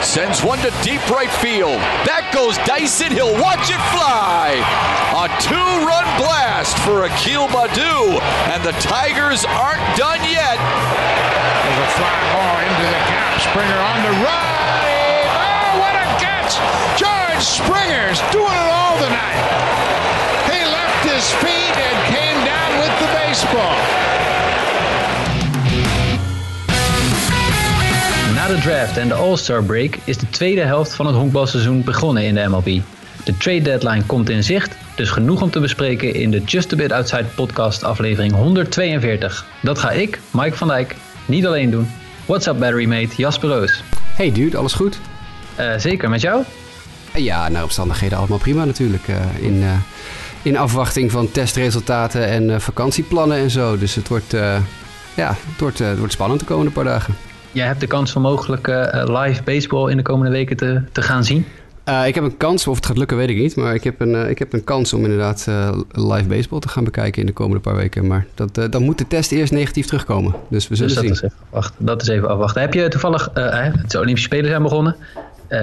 Sends one to deep right field. That goes Dyson Hill. Watch it fly. A two-run blast for Akil Badu. And the Tigers aren't done yet. There's a fly ball into the cap. Springer on the right. Oh, what a catch! George Springer's doing it all tonight. He left his feet and came down with the baseball. De draft en de All-Star break is de tweede helft van het honkbalseizoen begonnen in de MLB. De trade deadline komt in zicht, dus genoeg om te bespreken in de Just a Bit Outside podcast aflevering 142. Dat ga ik, Mike van Dijk, niet alleen doen. What's up battery mate Jasper Roos? Hey dude, alles goed? Uh, zeker, met jou? Ja, naar omstandigheden allemaal prima natuurlijk. Uh, in, uh, in afwachting van testresultaten en vakantieplannen en zo. Dus het wordt, ja, het wordt, het wordt spannend de komende paar dagen. Jij hebt de kans van mogelijk live baseball in de komende weken te, te gaan zien? Uh, ik heb een kans, of het gaat lukken weet ik niet. Maar ik heb een, uh, ik heb een kans om inderdaad uh, live baseball te gaan bekijken in de komende paar weken. Maar dat, dan moet de test eerst negatief terugkomen. Dus we zullen dus dat zien. Is even afwachten. Dat is even afwachten. Heb je toevallig, de Olympische Spelen zijn begonnen.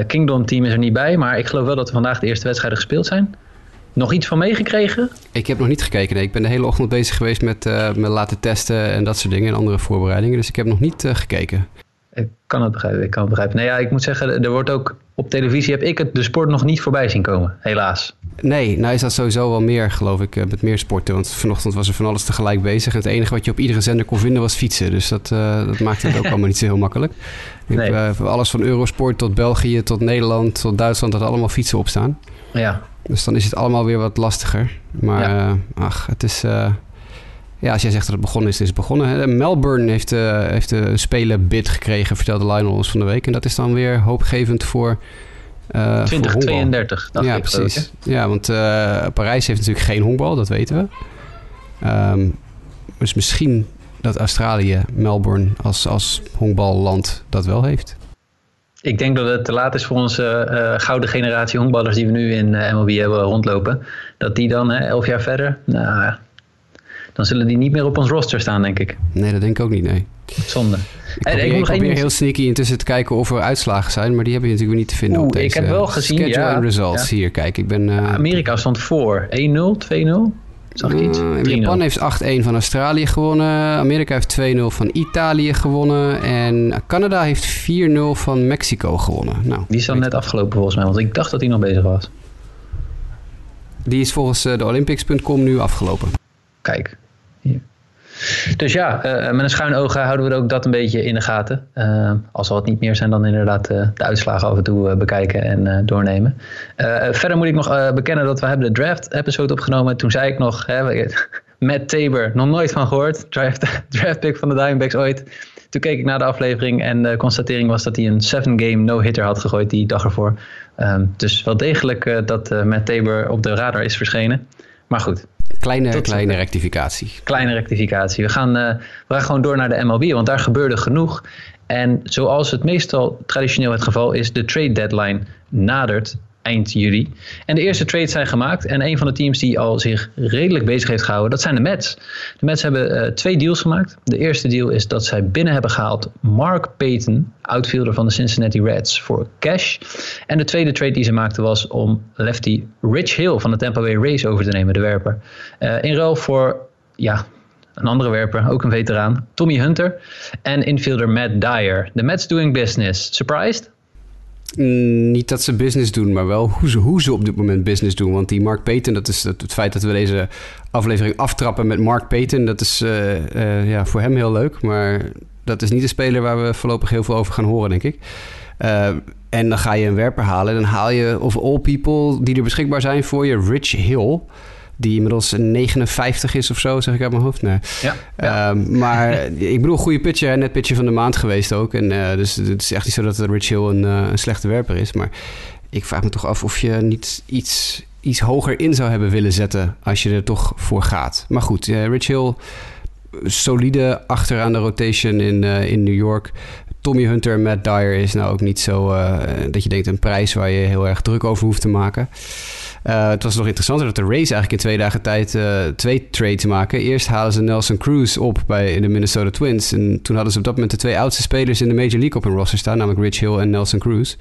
Kingdom team is er niet bij. Maar ik geloof wel dat er vandaag de eerste wedstrijden gespeeld zijn. Nog iets van meegekregen? Ik heb nog niet gekeken. Nee. Ik ben de hele ochtend bezig geweest met, met laten testen en dat soort dingen. En andere voorbereidingen. Dus ik heb nog niet gekeken. Ik kan het begrijpen, ik kan het begrijpen. Nee, ja, ik moet zeggen, er wordt ook op televisie heb ik het de sport nog niet voorbij zien komen, helaas. Nee, nou is dat sowieso wel meer, geloof ik, met meer sporten. Want vanochtend was er van alles tegelijk bezig. En het enige wat je op iedere zender kon vinden was fietsen. Dus dat, uh, dat maakte het ook allemaal niet zo heel makkelijk. Nee. Heb, uh, alles van Eurosport tot België, tot Nederland, tot Duitsland, had allemaal fietsen op staan. Ja. Dus dan is het allemaal weer wat lastiger. Maar ja. uh, ach, het is... Ja, als jij zegt dat het begonnen is, is het begonnen. Melbourne heeft, uh, heeft een spelenbid gekregen, vertelde Lionel ons van de week. En dat is dan weer hoopgevend voor... Uh, 2032, dacht ja, ik. Precies. Ook, ja, want uh, Parijs heeft natuurlijk geen honkbal, dat weten we. Um, dus misschien dat Australië, Melbourne als, als honkballand dat wel heeft. Ik denk dat het te laat is voor onze uh, gouden generatie honkballers die we nu in MLB hebben rondlopen. Dat die dan elf jaar verder, nou dan zullen die niet meer op ons roster staan, denk ik. Nee, dat denk ik ook niet, nee. Zonde. Ik probeer, en ik, ik probeer heel sneaky intussen te kijken of er uitslagen zijn, maar die heb je natuurlijk weer niet te vinden Oeh, op deze ik heb wel gezien, schedule ja, and results. Ja. Hier, kijk, ik ben... Uh, Amerika stond voor. 1-0, 2-0? Zag ik iets? Uh, Japan heeft 8-1 van Australië gewonnen. Amerika heeft 2-0 van Italië gewonnen. En Canada heeft 4-0 van Mexico gewonnen. Nou, die is dan net afgelopen volgens mij, want ik dacht dat hij nog bezig was. Die is volgens de Olympics.com nu afgelopen. Kijk. Dus ja, uh, met een schuin oog houden we ook dat een beetje in de gaten. Uh, als zal het niet meer zijn dan inderdaad uh, de uitslagen af en toe bekijken en doornemen. verder moet ik nog bekennen dat we hebben de draft episode opgenomen. Toen zei ik nog, hè, Matt Tabor, nog nooit van gehoord. Draft, draft pick van de Diamondbacks ooit. Toen keek ik naar de aflevering en de constatering was dat hij een 7-game no-hitter had gegooid die dag ervoor. Um, dus wel degelijk dat Matt Tabor op de radar is verschenen. Maar goed, Kleine, Tot kleine rectificatie. Kleine rectificatie. We gaan, uh, we gaan gewoon door naar de MLB, want daar gebeurde genoeg. En zoals het meestal traditioneel het geval is, de trade deadline nadert eind juli. En de eerste trades zijn gemaakt. En een van de teams die al zich redelijk bezig heeft gehouden, dat zijn de Mets. De Mets hebben uh, twee deals gemaakt. De eerste deal is dat zij binnen hebben gehaald Mark Payton, outfielder van de Cincinnati Reds, voor cash. En de tweede trade die ze maakten was om lefty Rich Hill van de Tampa Bay Rays over te nemen, de werper. Uh, in ruil voor, ja, een andere werper, ook een veteraan, Tommy Hunter. En infielder Matt Dyer. De Mets doing business. Surprised? Mm, niet dat ze business doen, maar wel hoe ze, hoe ze op dit moment business doen. Want die Mark Payton, dat is het, het feit dat we deze aflevering aftrappen met Mark Payton, dat is uh, uh, ja, voor hem heel leuk. Maar dat is niet de speler waar we voorlopig heel veel over gaan horen, denk ik. Uh, en dan ga je een werper halen. Dan haal je, of all people die er beschikbaar zijn voor je, Rich Hill die inmiddels 59 is of zo, zeg ik uit mijn hoofd. Nee. Ja, ja. Um, maar ik bedoel, goede pitcher, net pitcher van de maand geweest ook. En, uh, dus het is echt niet zo dat Rich Hill een, uh, een slechte werper is. Maar ik vraag me toch af of je niet iets, iets hoger in zou hebben willen zetten als je er toch voor gaat. Maar goed, uh, Rich Hill solide achter aan de rotation in, in New York. Tommy Hunter en Matt Dyer is nou ook niet zo dat je denkt een prijs waar je heel erg druk over hoeft te maken. Uh, het was nog interessanter dat de Rays eigenlijk in twee dagen tijd uh, twee trades maken. Eerst halen ze Nelson Cruz op bij de Minnesota Twins. En toen hadden ze op dat moment de twee oudste spelers in de Major League op hun roster staan, namelijk Rich Hill en Nelson Cruz.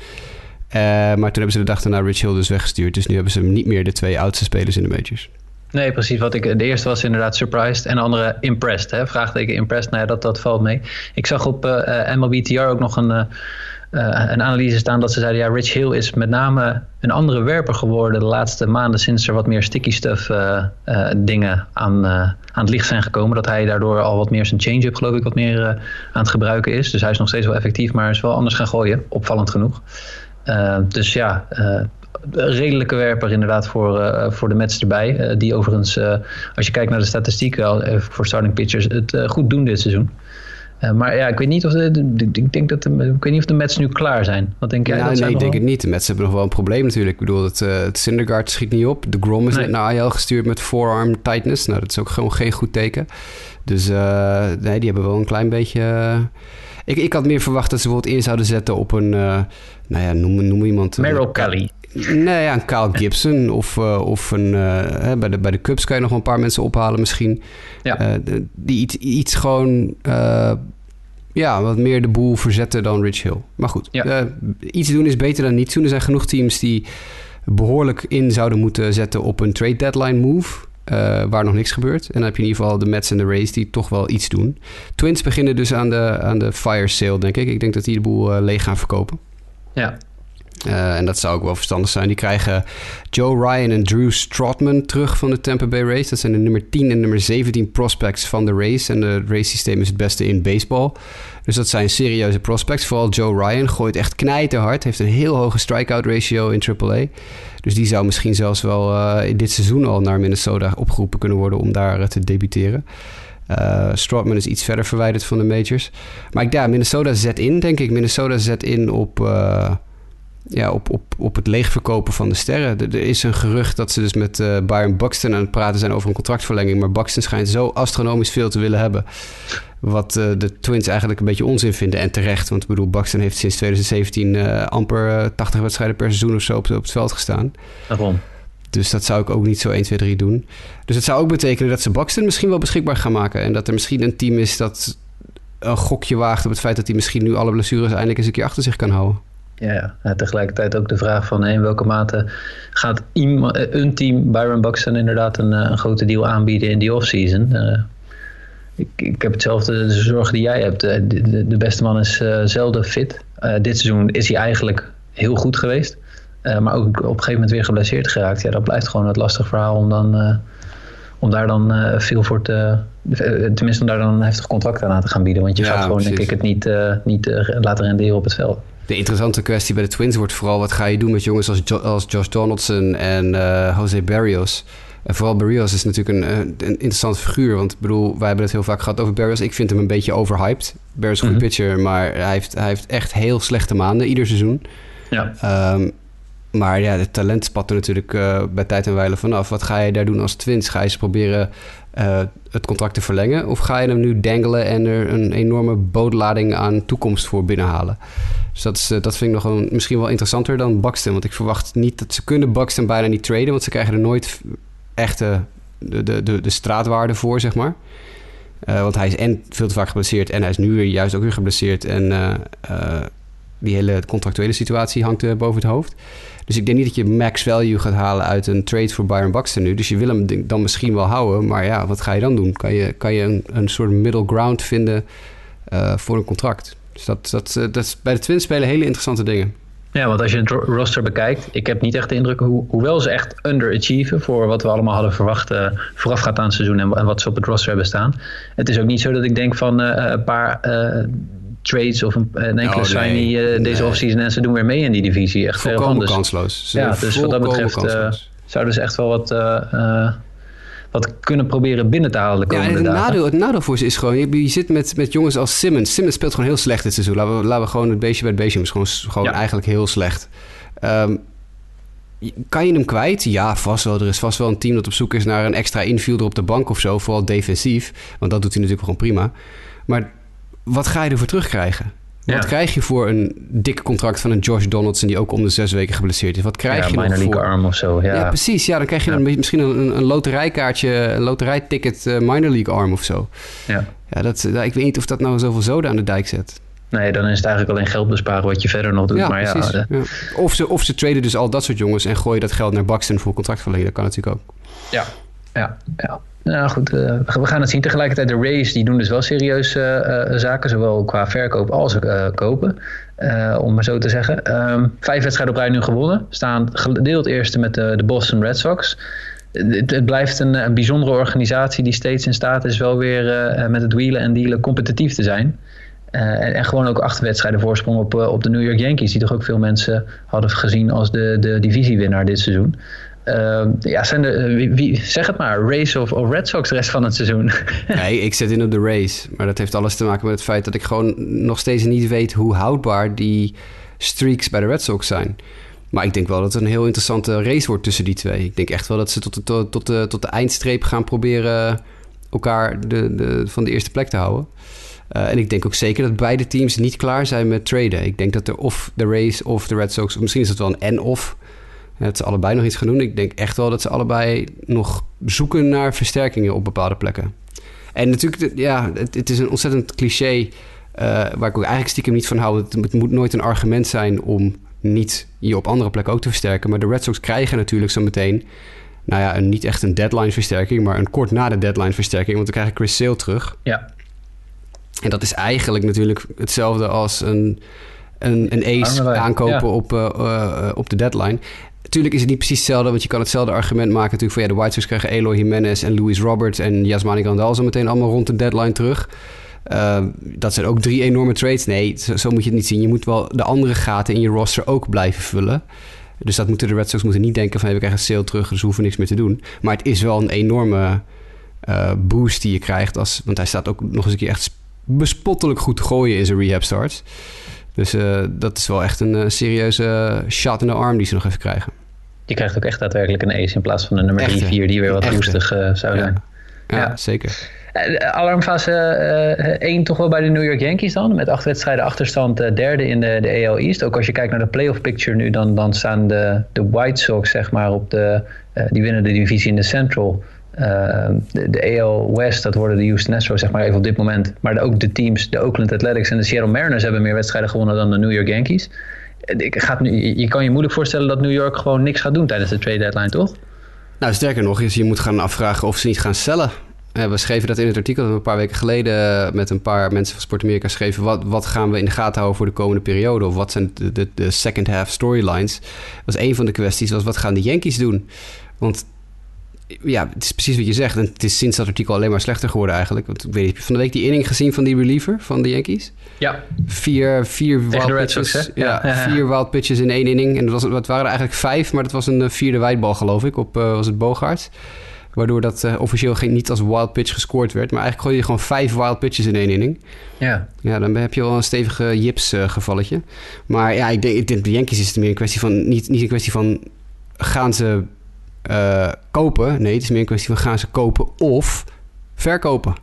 maar toen hebben ze de dag daarna Rich Hill dus weggestuurd. Dus nu hebben ze niet meer de twee oudste spelers in de majors. Nee, precies. Wat ik, de eerste was inderdaad surprised en de andere impressed. Hè? Vraagteken impressed, nou ja, dat, dat valt mee. Ik zag op uh, MLB ook nog een, een analyse staan dat ze zeiden... ja, Rich Hill is met name een andere werper geworden... de laatste maanden sinds er wat meer sticky stuff dingen aan, aan het licht zijn gekomen. Dat hij daardoor al wat meer zijn change-up geloof ik wat meer aan het gebruiken is. Dus hij is nog steeds wel effectief, maar is wel anders gaan gooien. Opvallend genoeg. dus ja, redelijke werper inderdaad voor, voor de Mets erbij. Die overigens, als je kijkt naar de statistieken voor starting pitchers, het goed doen dit seizoen. Maar ja, ik weet niet of de, ik denk dat de, ik weet niet of de Mets nu klaar zijn. Wat denk jij? Ja, nee, ik denk het niet. De Mets hebben nog wel een probleem natuurlijk. Ik bedoel, het, het Syndergaard schiet niet op. De Grom is nee. net naar AL gestuurd met forearm tightness. Nou, dat is ook gewoon geen goed teken. Dus nee, die hebben wel een klein beetje... Ik, ik had meer verwacht dat ze bijvoorbeeld in zouden zetten op een... nou ja, noem, noem iemand... Merrill Kelly. Nee, ja, een Kyle Gibson of, uh, of een, uh, bij, de, bij de Cubs kan je nog een paar mensen ophalen misschien. Ja. Uh, die iets, iets gewoon ja, wat meer de boel verzetten dan Rich Hill. Maar goed, ja. iets doen is beter dan niets doen. Er zijn genoeg teams die behoorlijk in zouden moeten zetten op een trade deadline move. waar nog niks gebeurt. En dan heb je in ieder geval de Mets en de Rays die toch wel iets doen. Twins beginnen dus aan de, aan de fire sale, denk ik. Ik denk dat die de boel leeg gaan verkopen. Ja, uh, en dat zou ook wel verstandig zijn. Die krijgen Joe Ryan en Drew Strotman terug van de Tampa Bay Rays. Dat zijn de nummer 10 en nummer 17 prospects van de Rays. En de Rays systeem is het beste in baseball. Dus dat zijn serieuze prospects. Vooral Joe Ryan gooit echt knijterhard. Heeft een heel hoge strikeout ratio in AAA. Dus die zou misschien zelfs wel uh, dit seizoen al naar Minnesota opgeroepen kunnen worden om daar uh, te debuteren. Uh, Strotman is iets verder verwijderd van de majors. Maar ik, ja, Minnesota zet in, denk ik. Minnesota zet in op ja, op, op, op het leegverkopen van de sterren. Er, is een gerucht dat ze dus met uh, Byron Buxton aan het praten zijn over een contractverlenging. Maar Buxton schijnt zo astronomisch veel te willen hebben. Wat uh, de Twins eigenlijk een beetje onzin vinden. En terecht, want ik bedoel, Buxton heeft sinds 2017 uh, eh, amper 80 wedstrijden per seizoen of zo op, op het veld gestaan. Waarom? Dus dat zou ik ook niet zo 1, 2, 3 doen. Dus het zou ook betekenen dat ze Buxton misschien wel beschikbaar gaan maken. En dat er misschien een team is dat een gokje waagt op het feit dat hij misschien nu alle blessures eindelijk eens een keer achter zich kan houden. Ja, ja. tegelijkertijd ook de vraag van in welke mate gaat een team Byron Buxton inderdaad een, eh, een grote deal aanbieden in die offseason. Uh, ik, ik heb hetzelfde de zorg die jij hebt. De, de, de beste man is uh, zelden fit. Uh, dit seizoen is hij eigenlijk heel goed geweest. maar ook op een gegeven moment weer geblesseerd geraakt. Ja, dat blijft gewoon het lastig verhaal om, dan, om daar dan veel voor te... tenminste om daar dan een heftig contract aan te gaan bieden. Want je gaat gewoon denk ik het niet, niet laten renderen op het veld. De interessante kwestie bij de Twins wordt vooral... wat ga je doen met jongens als, als Josh Donaldson en uh, Jose Barrios... En vooral Barrios is natuurlijk een, een interessante figuur. Want ik bedoel, wij hebben het heel vaak gehad over Barrios. Ik vind hem een beetje overhyped. Barrios is een mm pitcher, maar hij heeft, hij heeft echt heel slechte maanden ieder seizoen. Ja. Um, maar ja, het talent spat er natuurlijk uh, bij tijd en wijle vanaf. Wat ga je daar doen als Twins? Ga je ze proberen uh, het contract te verlengen? Of ga je hem nu dangelen en er een enorme bootlading aan toekomst voor binnenhalen? Dus dat, is, uh, dat vind ik nog een, misschien wel interessanter dan Buxton. Want ik verwacht niet dat ze kunnen Buxton bijna niet traden. Want ze krijgen er nooit echte de, de, de, de straatwaarde voor, zeg maar. Uh, want hij is en veel te vaak geblesseerd. En hij is nu weer juist ook weer geblesseerd. En die hele contractuele situatie hangt boven het hoofd. Dus ik denk niet dat je max value gaat halen uit een trade voor Byron Buxton nu. Dus je wil hem dan misschien wel houden. Maar ja, wat ga je dan doen? Kan je, kan je een, een soort middle ground vinden uh, voor een contract? Dus dat, dat, uh, dat is bij de Twins spelen hele interessante dingen. Ja, want als je het roster bekijkt, ik heb niet echt de indruk, hoe, hoewel ze echt underachieven voor wat we allemaal hadden verwacht uh, voorafgaand aan het seizoen en, wat ze op het roster hebben staan. Het is ook niet zo dat ik denk van een paar trades of een, een enkele oh, signing uh, deze nee. offseason en ze doen weer mee in die divisie. Echt Volkomen kansloos. Ze ja, dus wat dat betreft uh, zouden ze echt wel wat, uh, wat kunnen proberen binnen te halen de komende ja, het dagen. Nadeel, het nadeel voor ze is gewoon, je, je, zit met, met jongens als Simmons. Simmons speelt gewoon heel slecht dit seizoen. Laten we, laten we gewoon het beestje bij het beestje is gewoon, gewoon ja. eigenlijk heel slecht. Um, kan je hem kwijt? Ja, vast wel. Er is vast wel een team dat op zoek is naar een extra infielder op de bank of zo. Vooral defensief. Want dat doet hij natuurlijk gewoon prima. Maar wat ga je ervoor terugkrijgen? Wat krijg je voor een dik contract van een Josh Donaldson die ook om de zes weken geblesseerd is? Wat krijg ja, je nog league voor... arm of zo. Ja, Ja, precies. Ja, dan krijg je Ja. dan misschien een, een loterijkaartje, een loterijticket eh, minor league arm of zo. ja. Ja, dat, eh, ik weet niet of dat nou zoveel zoden aan de dijk zet. Nee, dan is het eigenlijk alleen geld besparen wat je verder nog doet. Ja, maar ja, precies. de- Ja. Of, ze, of ze traden dus al dat soort jongens en gooien dat geld naar Buxton voor contractverlenging. Dat kan natuurlijk ook. Ja, ja, ja. Nou goed, eh, we gaan het zien. Tegelijkertijd, de Rays die doen dus wel serieuze eh, zaken, zowel qua verkoop als eh, kopen, eh, om maar zo te zeggen. Ehm, vijf wedstrijden op rij nu gewonnen, staan gedeeld eerste met de, de Boston Red Sox. Het, blijft een, een bijzondere organisatie die steeds in staat is wel weer eh, met het wielen en dealen competitief te zijn. Eh, en, en gewoon ook acht wedstrijden voorsprong op, eh, op de New York Yankees, die toch ook veel mensen hadden gezien als de, de divisiewinnaar dit seizoen. Ehm, ja, zijn er, wie, wie- zeg het maar, Rays of, of Red Sox de rest van het seizoen? Nee, ik zet in op de race. Maar dat heeft alles te maken met het feit dat ik gewoon nog steeds niet weet hoe houdbaar die streaks bij de Red Sox zijn. Maar ik denk wel dat het een heel interessante race wordt tussen die twee. Ik denk echt wel dat ze tot de, tot, tot de, tot de eindstreep gaan proberen elkaar de, de, van de eerste plek te houden. Eh, en ik denk ook zeker dat beide teams niet klaar zijn met traden. Ik denk dat er of de Rays of de Red Sox, misschien is het wel een en-of, dat ze allebei nog iets gaan doen. Ik denk echt wel dat ze allebei nog zoeken naar versterkingen op bepaalde plekken. En natuurlijk, ja, het, het is een ontzettend cliché... eh, waar ik ook eigenlijk stiekem niet van hou. Het, het moet nooit een argument zijn om niet je op andere plekken ook te versterken. Maar de Red Sox krijgen natuurlijk zo meteen... nou ja, een, niet echt een deadline versterking... maar een kort na de deadline versterking. Want we krijgen Chris Sale terug. ja, En dat is eigenlijk natuurlijk hetzelfde als een, een, een ace aankopen ja. op, eh, eh, op de deadline. Natuurlijk is het niet precies hetzelfde, want je kan hetzelfde argument maken natuurlijk ja, de White Sox krijgen Eloy Jimenez en Luis Robert en Yasmani Grandal zo meteen allemaal rond de deadline terug. Eh, dat zijn ook drie enorme trades. Nee, zo, moet je het niet zien. Je moet wel de andere gaten in je roster ook blijven vullen. Dus dat moeten de Red Sox moeten niet denken van we krijgen sale terug, dus we hoeven niks meer te doen. Maar het is wel een enorme eh, boost die je krijgt. Als, want hij staat ook nog eens een keer echt bespottelijk goed gooien in zijn rehab starts. Dus eh, dat is wel echt een eh, serieuze shot in de arm die ze nog even krijgen. je krijgt ook echt daadwerkelijk een ace in plaats van de nummer Echte. 3-4 die weer wat roestig eh, zou zijn. Ja, Ja. zeker. Alarmfase 1 toch wel bij de New York Yankees dan. Met acht wedstrijden achterstand derde in de, de AL East. Ook als je kijkt naar de playoff picture nu, dan, dan staan de, de White Sox zeg maar op de... die winnen de divisie in de Central. Eh, de, de AL West, dat worden de Houston Astros zeg maar even op dit moment. Maar ook de teams, de Oakland Athletics en de Seattle Mariners hebben meer wedstrijden gewonnen dan de New York Yankees. Eh, Ik gaat nu, je- kan je moeilijk voorstellen dat New York gewoon niks gaat doen tijdens de trade deadline, toch? Nou, sterker nog, is je moet gaan afvragen of ze niet gaan cellen. Eh, we schreven dat in het artikel een paar weken geleden met een paar mensen van Sport Amerika schreven. Wat, wat gaan we in de gaten houden voor de komende periode? Of wat zijn de, de, de second half storylines? Was een van de kwesties. Was wat gaan de Yankees doen? Want ja, het is precies wat je zegt. En het is sinds dat artikel alleen maar slechter geworden eigenlijk. Want ik weet niet, je van de week die inning gezien van die reliever van de Yankees? Ja. Vier, vier Tegen wild pitches. Sox, ja, vier wild pitches in één inning. En dat, was, dat waren er eigenlijk vijf, maar dat was een eh, vierde wijdbal geloof ik. Op eh, was het Bogaerts. Waardoor dat eh, officieel geen, niet als wild pitch gescoord werd. Maar eigenlijk gooi je gewoon vijf wild pitches in één inning. Ja. Ja, dan heb je wel een stevige Jips gevalletje. Maar ja, ik denk, ik denk de Yankees is het meer een kwestie van... Niet, niet een kwestie van gaan ze eh, kopen. Nee, het is meer een kwestie van gaan ze kopen of verkopen.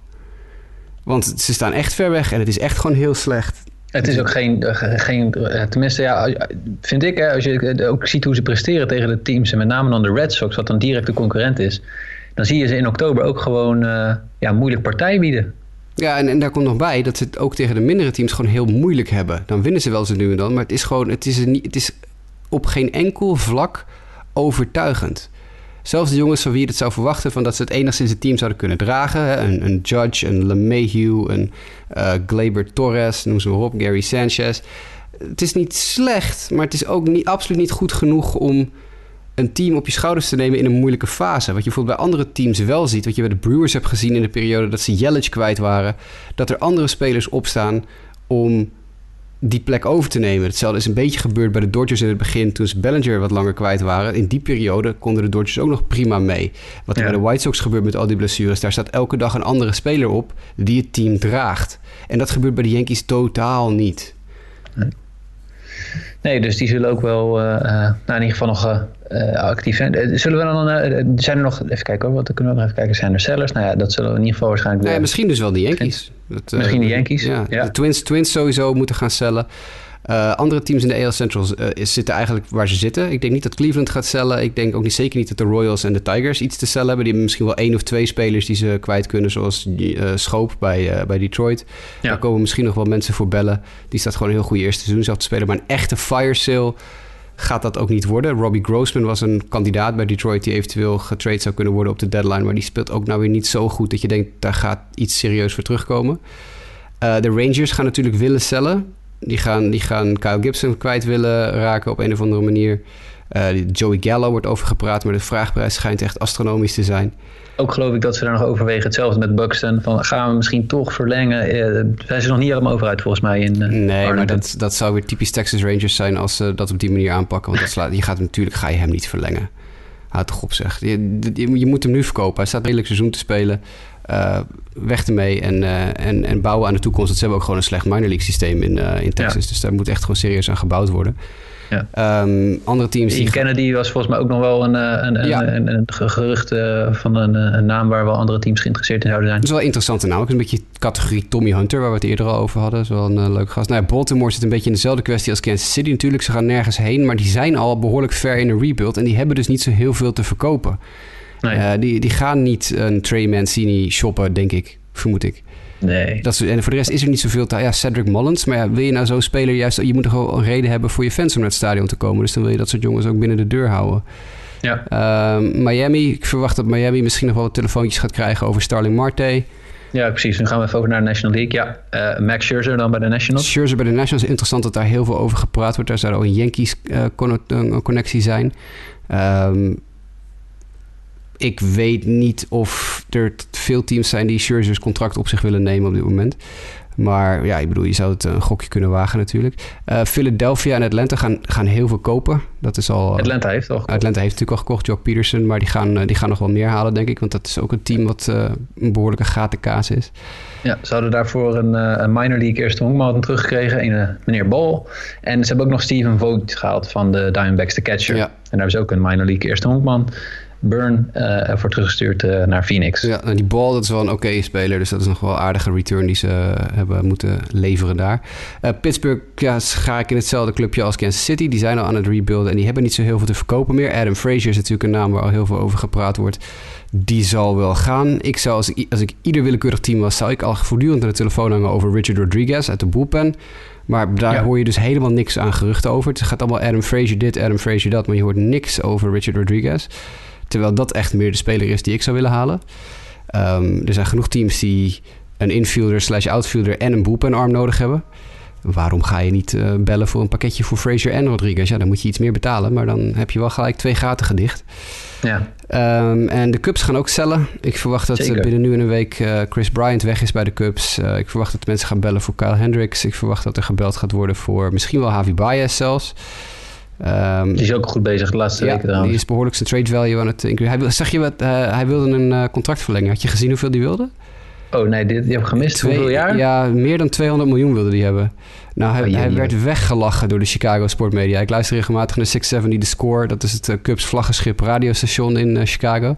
Want ze staan echt ver weg en het is echt gewoon heel slecht. Het is ook geen, geen tenminste ja, vind ik, hè, als je ook ziet hoe ze presteren tegen de teams en met name dan de Red Sox, wat dan direct de concurrent is, dan zie je ze in oktober ook gewoon eh, ja, moeilijk partij bieden. Ja, en, en daar komt nog bij dat ze het ook tegen de mindere teams gewoon heel moeilijk hebben. Dan winnen ze wel ze nu en dan, maar het is gewoon, het is, een, niet- het is op geen enkel vlak overtuigend. Zelfs de jongens van wie je het zou verwachten van dat ze het enigszins het team zouden kunnen dragen. Hè? Een, een Judge, een LeMahieu, een eh Glaber Torres, noem ze maar op, Gary Sanchez. Het is niet slecht, maar het is ook niet, absoluut niet goed genoeg om een team op je schouders te nemen in een moeilijke fase. Wat je bijvoorbeeld bij andere teams wel ziet, wat je bij de Brewers hebt gezien in de periode dat ze Yelich kwijt waren, dat er andere spelers opstaan om die plek over te nemen. Hetzelfde is een beetje gebeurd bij de Dodgers in het begin toen ze Bellinger wat langer kwijt waren. In die periode konden de Dodgers ook nog prima mee. Wat er Ja. bij de White Sox gebeurt met al die blessures, daar staat elke dag een andere speler op die het team draagt. En dat gebeurt bij de Yankees totaal niet. Nee, dus die zullen ook wel, uh, nou in ieder geval nog uh, actief zijn. Zullen we dan, zijn er nog, even kijken hoor, wat kunnen we nog even kijken, zijn er sellers? Nou ja, dat zullen we in ieder geval waarschijnlijk... Nou ja, misschien dus wel de Yankees. Dat, misschien de Yankees, ja. De Twins, Twins sowieso moeten gaan cellen. Uh, andere teams in de AL Central uh, zitten eigenlijk waar ze zitten. Ik denk niet dat Cleveland gaat cellen. Ik denk ook niet, zeker niet dat de Royals en de Tigers iets te cellen hebben. Die hebben misschien wel één of twee spelers die ze kwijt kunnen. Zoals uh, Schoop bij, bij Detroit. Ja. Daar komen misschien nog wel mensen voor bellen. Die staat gewoon een heel goede eerste seizoen zelf te spelen. Maar een echte fire sale gaat dat ook niet worden. Robbie Grossman was een kandidaat bij Detroit... die eventueel getrade zou kunnen worden op de deadline. Maar die speelt ook nou weer niet zo goed... dat je denkt, daar gaat iets serieus voor terugkomen. de Rangers gaan natuurlijk willen cellen... Die gaan, die gaan Kyle Gibson kwijt willen raken op een of andere manier. Uh, Joey Gallo wordt over gepraat, maar de vraagprijs schijnt echt astronomisch te zijn. Ook geloof ik dat ze daar nog overwegen. Hetzelfde met Buxton. Van, gaan we misschien toch verlengen? Uh, zijn ze nog niet helemaal over uit volgens mij in uh, Nee, maar dat, dat zou weer typisch Texas Rangers zijn als ze dat op die manier aanpakken. Want dat slaat, je gaat natuurlijk ga je hem niet verlengen. Houd toch op zeg. Je, je, je, moet hem nu verkopen. Hij staat redelijk seizoen te spelen. Uh, weg ermee en, uh, en, en bouwen aan de toekomst. Dat ze hebben ook gewoon een slecht minor league systeem in, uh, in Texas. Ja. Dus daar moet echt gewoon serieus aan gebouwd worden. Ja. Um, andere teams... Die Kennedy was volgens mij ook nog wel een, een, ja. een, een, een gerucht van een, een, naam waar wel andere teams geïnteresseerd in zouden zijn. Dat is wel naam. Ook een beetje categorie Tommy Hunter, waar we het eerder al over hadden. Dat is wel een leuk gast. Nou ja, Baltimore zit een beetje in dezelfde kwestie als Kansas City natuurlijk. Ze gaan nergens heen, maar die zijn al behoorlijk ver in een rebuild. En die hebben dus niet zo heel veel te verkopen. Nee. Uh, die, die gaan niet een Trey Mancini shoppen, denk ik, vermoed ik. Nee. Dat is, en voor de rest is er niet zoveel te... Ja, Cedric Mullins. Maar ja, wil je nou zo'n speler juist... Je moet toch wel een reden hebben voor je fans om naar het stadion te komen. Dus dan wil je dat soort jongens ook binnen de deur houden. Ja. Uh, Miami. Ik verwacht dat Miami misschien nog wel wat telefoontjes gaat krijgen over Starling Marte. Ja, precies. Nu gaan we even over naar de National League. Ja, uh, Max Scherzer dan bij de Nationals. Scherzer bij de Nationals. Interessant dat daar heel veel over gepraat wordt. Daar zou ook een Yankees-connectie uh, zijn. Um, ik weet niet of er veel teams zijn die Scherzer's contract op zich willen nemen op dit moment. Maar ja, ik bedoel, je zou het een gokje kunnen wagen natuurlijk. Uh, Philadelphia en Atlanta gaan, gaan heel veel kopen. Dat is al, Atlanta heeft toch? Atlanta heeft natuurlijk al gekocht, Jock Peterson. Maar die gaan, uh, die gaan nog wel meer halen, denk ik. Want dat is ook een team wat uh, een behoorlijke gatenkaas is. Ja, ze hadden daarvoor een, een minor league eerste honkman teruggekregen. Een meneer Ball. En ze hebben ook nog Steven Vogt gehaald van de Diamondbacks, de catcher. Ja. En daar hebben ze ook een minor league eerste honkman. Burn uh, ervoor teruggestuurd uh, naar Phoenix. Ja, nou die bal dat is wel een oké speler. Dus dat is nog wel een aardige return die ze uh, hebben moeten leveren daar. Pittsburgh ja, ga ik in hetzelfde clubje als Kansas City. Die zijn al aan het rebuilden en die hebben niet zo heel veel te verkopen meer. Adam Frazier is natuurlijk een naam waar al heel veel over gepraat wordt. Die zal wel gaan. Ik zou, als ik, als ik ieder willekeurig team was, zou ik al voortdurend aan de telefoon hangen over Richard Rodriguez uit de bullpen. Maar daar ja. hoor je dus helemaal niks aan geruchten over. Het gaat allemaal Adam Frazier dit, Adam Frazier dat. Maar je hoort niks over Richard Rodriguez. Terwijl dat echt meer de speler is die ik zou willen halen. Um, er zijn genoeg teams die een infielder slash outfielder en een bullpenarm nodig hebben. Waarom ga je niet uh, bellen voor een pakketje voor Frazier en Rodriguez? Ja, dan moet je iets meer betalen, maar dan heb je wel gelijk twee gaten gedicht. Ja. Um, en de Cubs gaan ook cellen. Ik verwacht dat Zeker. binnen nu en een week uh, Chris Bryant weg is bij de Cubs. Uh, ik verwacht dat mensen gaan bellen voor Kyle Hendricks. Ik verwacht dat er gebeld gaat worden voor misschien wel Javi Baez zelfs. Um, die is ook goed bezig de laatste ja, weken trouwens. die is behoorlijk zijn trade value aan het increase. Hij, zeg je wat, uh, hij wilde een uh, contract verlengen. Had je gezien hoeveel die wilde? Oh nee, die, die heb ik gemist. Twee, hoeveel jaar? Ja, meer dan 200 miljoen wilde die hebben. Nou, hij, oh, hij werd weggelachen door de Chicago sportmedia. Ik luister regelmatig naar 670 The Score. Dat is het uh, Cubs vlaggenschip radiostation in Chicago.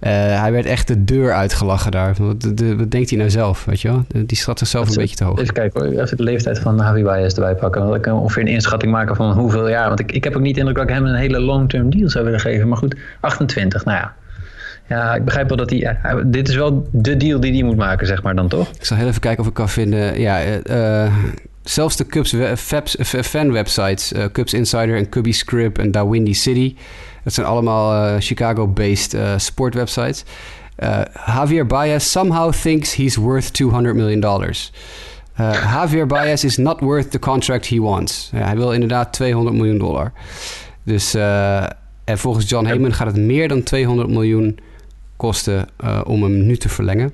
Uh, hij werd echt de deur uitgelachen daar. Wat, de, de, wat denkt hij nou zelf, weet je wel? Die schat zichzelf een beetje te hoog. Even kijken hoor, even de leeftijd van Javi Baez erbij pakken. Dan kan ik ongeveer een inschatting maken van hoeveel jaar. Want ik, ik heb ook niet de indruk dat ik hem een hele long-term deal zou willen geven. Maar goed, 28, nou ja. Ja, ik begrijp wel dat hij... Uh, dit is wel de deal die hij moet maken, zeg maar dan toch? Ik zal heel even kijken of ik kan vinden... Ja, uh, zelfs de Cubs fan-websites... Cubs Insider en Cubby Script en Dawindy City... Dat zijn allemaal uh, Chicago-based uh, sportwebsites. Uh, Javier Baez somehow thinks he's worth 200 million dollars. Javier Baez is not worth the contract he wants. hij wil inderdaad 200 miljoen dollar. Dus en volgens John Heyman gaat het meer dan 200 miljoen kosten om hem nu te verlengen.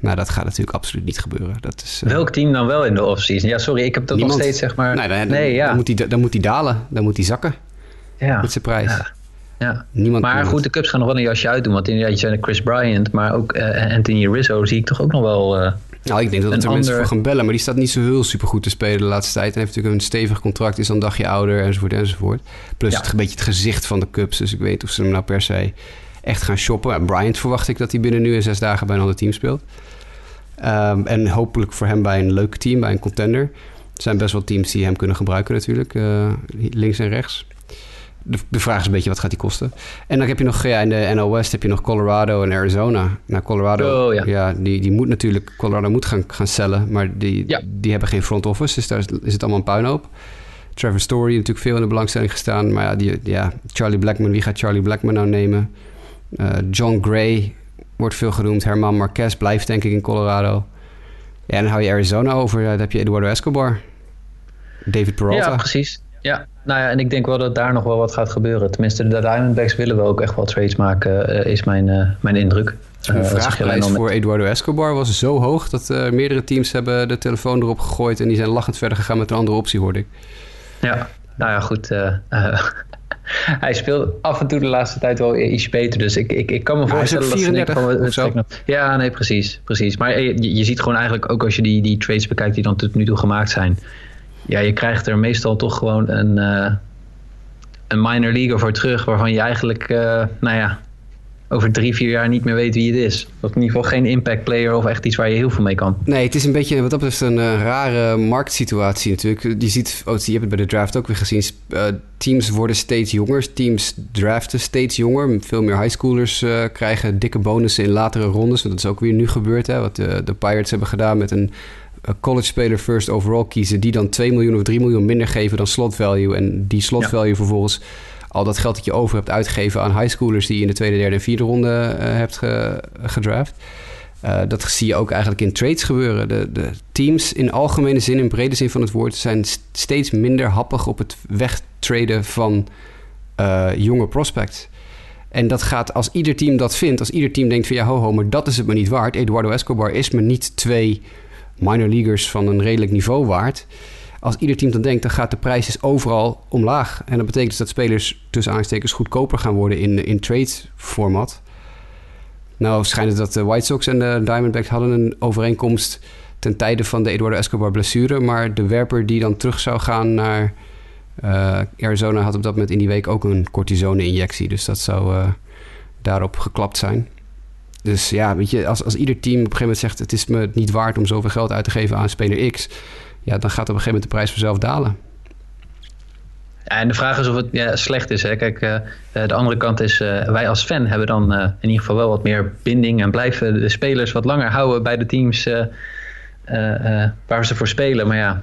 Nou, dat gaat natuurlijk absoluut niet gebeuren. Dat is, Welk team dan wel in de offseason? Ja, sorry, ik heb dat Niemand. nog steeds zeg maar... Nee, dan, nee, ja. dan, moet hij, dan moet hij dalen. Dan moet hij zakken. Ja. Met zijn prijs. Ja. Ja. Niemand maar goed, de Cubs gaan nog wel een jasje uitdoen. Want inderdaad, je zijn Chris Bryant, maar ook uh, Anthony Rizzo zie ik toch ook nog wel... Uh, nou, ik denk dat er ander... mensen voor gaan bellen. Maar die staat niet zo heel super goed te spelen de laatste tijd. En heeft natuurlijk een stevig contract, is al een dagje ouder enzovoort enzovoort. Plus het, een beetje het gezicht van de Cubs. Dus ik weet of ze hem nou per se echt gaan shoppen. Bryant verwacht ik dat hij binnen nu en zes dagen bij een ander team speelt. Um, en hopelijk voor hem bij een leuk team, bij een contender. Er zijn best wel teams die hem kunnen gebruiken natuurlijk, uh, links en rechts. De, de, vraag is een beetje wat gaat die kosten. En dan heb je nog ja, in de NL West heb je nog Colorado en Arizona. Nou, Colorado, oh, ja. ja, die, die moet natuurlijk, Colorado moet gaan, gaan cellen, maar die, ja. die hebben geen front office, dus daar is, is het allemaal een puinhoop. Trevor Story natuurlijk veel in de belangstelling gestaan, maar ja, die, ja Charlie Blackman, wie gaat Charlie Blackman nou nemen? Uh, John Gray wordt veel genoemd. Herman Marquez blijft denk ik in Colorado. Ja, en dan hou je Arizona over. Dan heb je Eduardo Escobar. David Peralta. Ja, precies. Ja, nou ja, en ik denk wel dat daar nog wel wat gaat gebeuren. Tenminste, de Diamondbacks willen we ook echt wel trades maken, uh, is mijn, uh, mijn indruk. De uh, vraagprijs voor Eduardo Escobar was zo hoog dat meerdere teams hebben de telefoon erop gegooid en die zijn lachend verder gegaan met een andere optie, hoorde ik. Ja, nou ja, goed. hij speelt af en toe de laatste tijd wel iets beter. Dus ik, ik, ik kan me voorstellen dat 34 ze van, Ja, nee, precies, precies. Maar je, je ziet gewoon eigenlijk ook als je die, die trades bekijkt die dan tot nu toe gemaakt zijn. Ja, je krijgt er meestal toch gewoon een, uh, een minor leaguer voor terug. Waarvan je eigenlijk, uh, nou ja, over drie, vier jaar niet meer weet wie het is. Of in ieder geval geen impact player of echt iets waar je heel veel mee kan. Nee, het is een beetje wat dat betreft een uh, rare marktsituatie natuurlijk. Je ziet, oh, je hebt het bij de draft ook weer gezien. Teams worden steeds jonger. Teams draften steeds jonger. Veel meer highschoolers uh, krijgen dikke bonussen in latere rondes. Dat is ook weer nu gebeurd. Hè, wat de Pirates hebben gedaan met een college speler first overall kiezen... die dan 2 miljoen of 3 miljoen minder geven dan slot value. En die slot value vervolgens al dat geld dat je over hebt uitgegeven aan highschoolers die je in de tweede, derde en vierde ronde uh, hebt gedraft. Uh, dat zie je ook eigenlijk in trades gebeuren. De, de, teams in algemene zin, in brede zin van het woord, zijn steeds minder happig op het wegtraden van uh, jonge prospects. En dat gaat als ieder team dat vindt, als ieder team denkt van ja, ho, ho, maar dat is het me niet waard. Eduardo Escobar is me niet twee minor leaguers van een redelijk niveau waard als ieder team dan denkt, dan gaat de prijs dus overal omlaag. En dat betekent dus dat spelers tussen aanstekers goedkoper gaan worden in, in trade format. Nou schijnt het dat de White Sox en de Diamondbacks hadden een overeenkomst ten tijde van de Eduardo Escobar blessure. Maar de werper die dan terug zou gaan naar uh, Arizona had op dat moment in die week ook een cortisone-injectie. Dus dat zou uh, daarop geklapt zijn. Dus ja, weet je, als, als ieder team op een gegeven moment zegt... het is me niet waard om zoveel geld uit te geven aan speler X ja, dan gaat op een gegeven moment de prijs vanzelf dalen. Ja, en de vraag is of het ja, slecht is. Hè? Kijk, uh, de andere kant is, uh, wij als fan hebben dan in ieder geval wel wat meer binding en blijven de spelers wat langer houden bij de teams waar ze voor spelen. Maar ja,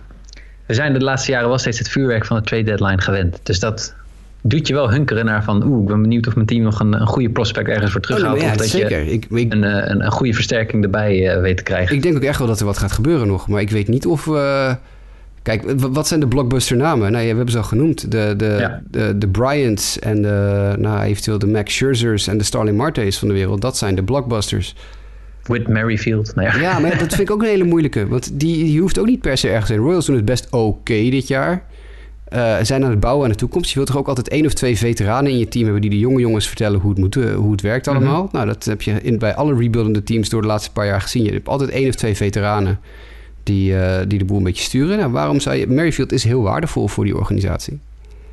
we zijn de laatste jaren wel steeds het vuurwerk van de trade deadline gewend. Dus dat doet je wel hunkeren naar van, oeh, ik ben benieuwd of mijn team nog een, een goede prospect ergens voor terughaalt. Oh, ja, of dat zeker. je ik, ik, een, een, een, goede versterking erbij uh, weet te krijgen. Ik denk ook echt wel dat er wat gaat gebeuren nog. Maar ik weet niet of... Uh, kijk, wat zijn de blockbuster namen? Nou, ja, we hebben ze al genoemd. De, de, ja. de, de Bryants en de, nou, eventueel de Max Scherzers en de Starling Martes van de wereld. Dat zijn de blockbusters. With Merrifield. Nou ja. ja, maar dat vind ik ook een hele moeilijke. Want die, die hoeft ook niet per se ergens in. Royals doen het best oké dit jaar uh, zijn aan het bouwen aan de toekomst. Je wilt toch ook altijd één of twee veteranen in je team hebben die de jonge jongens vertellen hoe het, moet, uh, hoe het werkt allemaal. Mhm. Nou, dat heb je in, bij alle rebuildende teams door de laatste paar jaar gezien. Je hebt altijd één of twee veteranen die, uh, die de boel een beetje sturen. Nou, waarom zou je... Merrifield is heel waardevol voor die organisatie.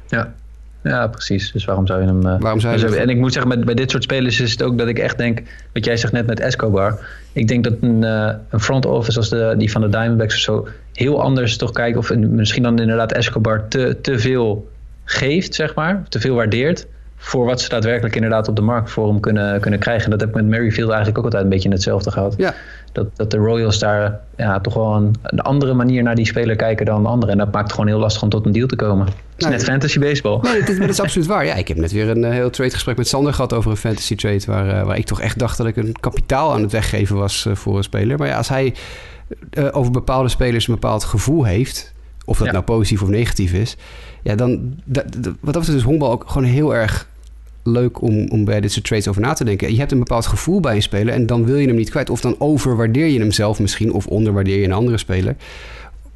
Ja. Ja, precies. Dus waarom zou je hem... Uh, waarom zou je En ik moet zeggen, met, bij dit soort spelers is het ook dat ik echt denk... Wat jij zegt net met Escobar. Ik denk dat een, uh, een front office als de, die van de Diamondbacks of zo... heel anders toch kijkt. Of misschien dan inderdaad Escobar te, te veel geeft, zeg maar. Te veel waardeert. Voor wat ze daadwerkelijk inderdaad op de markt voor hem kunnen, kunnen krijgen. Dat heb ik met Merrifield eigenlijk ook altijd een beetje hetzelfde gehad. Ja. Dat, dat de Royals daar ja, toch wel een, een andere manier naar die speler kijken dan de anderen. En dat maakt het gewoon heel lastig om tot een deal te komen. Het is net fantasy baseball. Nee, dat, is absoluut waar. Ja, ik heb net weer een uh, heel trade gesprek met Sander gehad over een fantasy trade. Waar, uh, waar ik toch echt dacht dat ik een kapitaal aan het weggeven was uh, voor een speler. Maar ja, als hij over bepaalde spelers een bepaald gevoel heeft. Of dat ja. nou positief of negatief is. Ja, dan. Wat dat is honkbal ook gewoon heel erg leuk om, om bij dit soort trades over na te denken. Je hebt een bepaald gevoel bij een speler en dan wil je hem niet kwijt. Of dan overwaardeer je hem zelf misschien of onderwaardeer je een andere speler.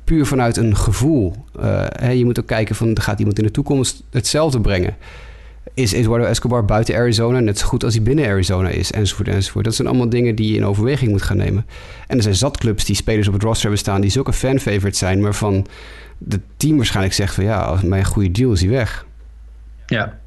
Puur vanuit een gevoel. Uh, hè, je moet ook kijken van gaat iemand in de toekomst hetzelfde brengen. is Eduardo Escobar buiten Arizona net zo goed als hij binnen Arizona is, enzovoort, enzovoort. Dat zijn allemaal dingen die je in overweging moet gaan nemen. En er zijn zat clubs die spelers op het roster hebben staan die zulke fan-favorites zijn, maar van het team waarschijnlijk zegt van ja, als mijn goede deal is hij weg. Ja.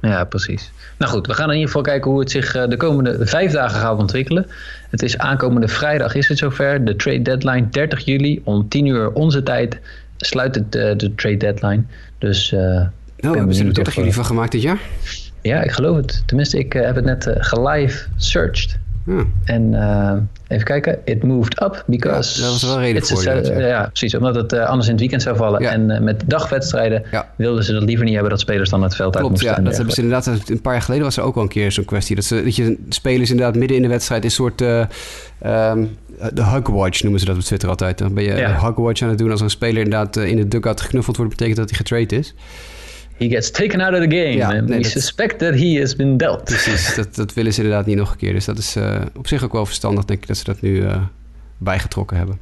Ja, precies. Nou goed, we gaan in ieder geval kijken hoe het zich eh, de komende vijf dagen gaat ontwikkelen. Het is aankomende vrijdag is het zover. De trade deadline 30 juli om 10 uur onze tijd sluit het uh, de trade deadline. Dus uh, oh, hebben ze er 30 juli van gemaakt dit jaar? Ja, ik geloof het. Tenminste, ik heb het net uh, gelive searched. Ja. En uh, even kijken, it moved up because... Ja, dat was wel reden voor. Het, ja. ja. precies. Omdat het uh, anders in het weekend zou vallen. Ja. En uh, met dagwedstrijden wilden ze dat liever niet hebben dat spelers dan het veld Klopt, uit moesten. Ja, dat hebben ze inderdaad... Een paar jaar geleden was er ook al een keer zo'n kwestie. Dat, ze, dat je spelers inderdaad midden in de wedstrijd een soort... Um, de hugwatch noemen ze dat op Twitter altijd. Dan ben je hugwatch aan het doen als een speler inderdaad in de dugout geknuffeld wordt. betekent dat hij getrade is. He gets taken out of the game. Ja, and nee, we dat, suspect that he has been dealt. Precies, dat, dat willen ze inderdaad niet nog een keer. Dus dat is uh, op zich ook wel verstandig, denk ik, dat ze dat nu uh, bijgetrokken hebben.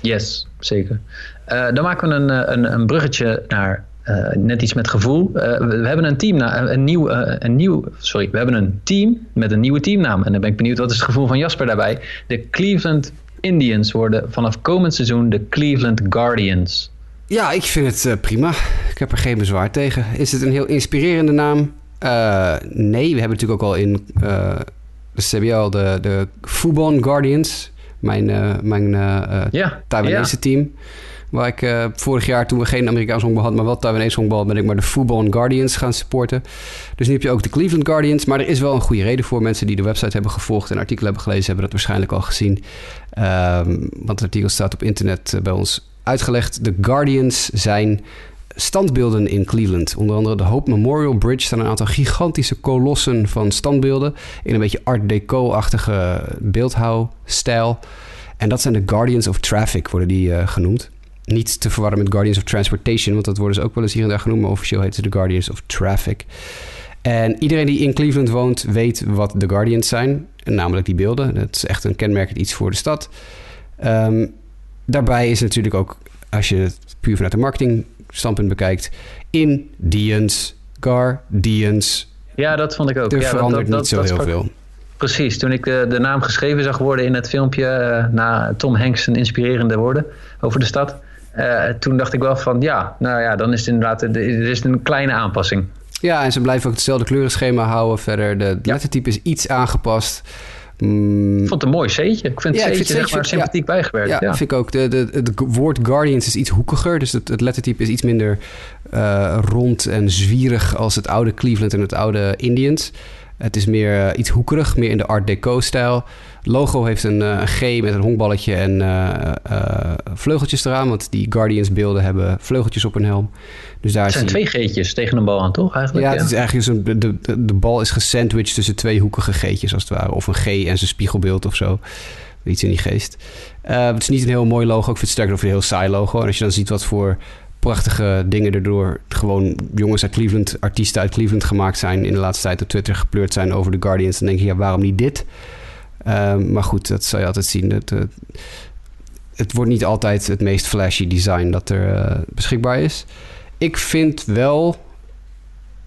Yes, zeker. Uh, dan maken we een, een, een bruggetje naar net iets met gevoel. we hebben een team, een nieuw, een nieuw, sorry, we hebben een team met een nieuwe teamnaam. En dan ben ik benieuwd, wat is het gevoel van Jasper daarbij? De Cleveland Indians worden vanaf komend seizoen de Cleveland Guardians. Ja, ik vind het uh, prima. Ik heb er geen bezwaar tegen. Is het een heel inspirerende naam? Uh, nee, we hebben natuurlijk ook al in uh, de CBL de, de Fubon Guardians. Mijn, mijn ja, Taiwanese ja. team. Waar ik vorig jaar, toen we geen Amerikaans honkbal hadden, maar wel Taiwanese honkbal, ben ik maar de Fubon Guardians gaan supporten. Dus nu heb je ook de Cleveland Guardians. Maar er is wel een goede reden voor. Mensen die de website hebben gevolgd en artikelen hebben gelezen, hebben dat waarschijnlijk al gezien. Um, want het artikel staat op internet bij ons uitgelegd. De Guardians zijn standbeelden in Cleveland. Onder andere de Hope Memorial Bridge staan een aantal gigantische kolossen van standbeelden in een beetje art deco-achtige beeldhouwstijl. En dat zijn de Guardians of Traffic, worden die uh, genoemd. Niet te verwarren met Guardians of Transportation, want dat worden ze ook wel eens hier en daar genoemd, maar officieel heten ze de Guardians of Traffic. En iedereen die in Cleveland woont, weet wat de Guardians zijn, namelijk die beelden. Dat is echt een kenmerkend iets voor de stad. Um, daarbij is natuurlijk ook, als je het puur vanuit de marketing standpunt bekijkt, Indians, Guardians. Ja, dat vond ik ook. Er ja, verandert dat, niet zo heel veel. Precies, toen ik de, de, naam geschreven zag worden in het filmpje uh, na Tom Hanks een inspirerende woorden over de stad. Uh, toen dacht ik wel van ja, nou ja, dan is het inderdaad, er is een kleine aanpassing. Ja, en ze blijven ook hetzelfde kleurenschema houden verder. De ja. lettertype is iets aangepast. Mm. Ik vond het een mooi C'tje. Ik vind het ja, C'tje zeg maar sympathiek ja, bijgewerkt. Ja, ja, vind ik ook. De, de, het woord Guardians is iets hoekiger. Dus het, het lettertype is iets minder uh, rond en zwierig als het oude Cleveland en het oude Indians. Het is meer uh, iets hoekerig, meer in de Art Deco-stijl. Logo heeft een, uh, een G met een honkballetje en uh, vleugeltjes eraan. Want die Guardians-beelden hebben vleugeltjes op hun helm. Dus daar het zijn die... twee G'tjes tegen een bal aan, toch? Eigenlijk? Ja, het is eigenlijk zo'n, de, de, de bal is gesandwiched tussen twee hoekige G'tjes, als het ware. Of een G en zijn spiegelbeeld of zo. Iets in die geest. het is niet een heel mooi logo. Ik vind het sterker of een heel saai logo. En als je dan ziet wat voor prachtige dingen erdoor gewoon jongens uit Cleveland, artiesten uit Cleveland gemaakt zijn in de laatste tijd op Twitter gepleurd zijn over de Guardians. Dan denk je, ja, waarom niet dit? Uh, maar goed, dat zal je altijd zien. Het, uh, het wordt niet altijd het meest flashy design dat er uh, beschikbaar is. Ik vind wel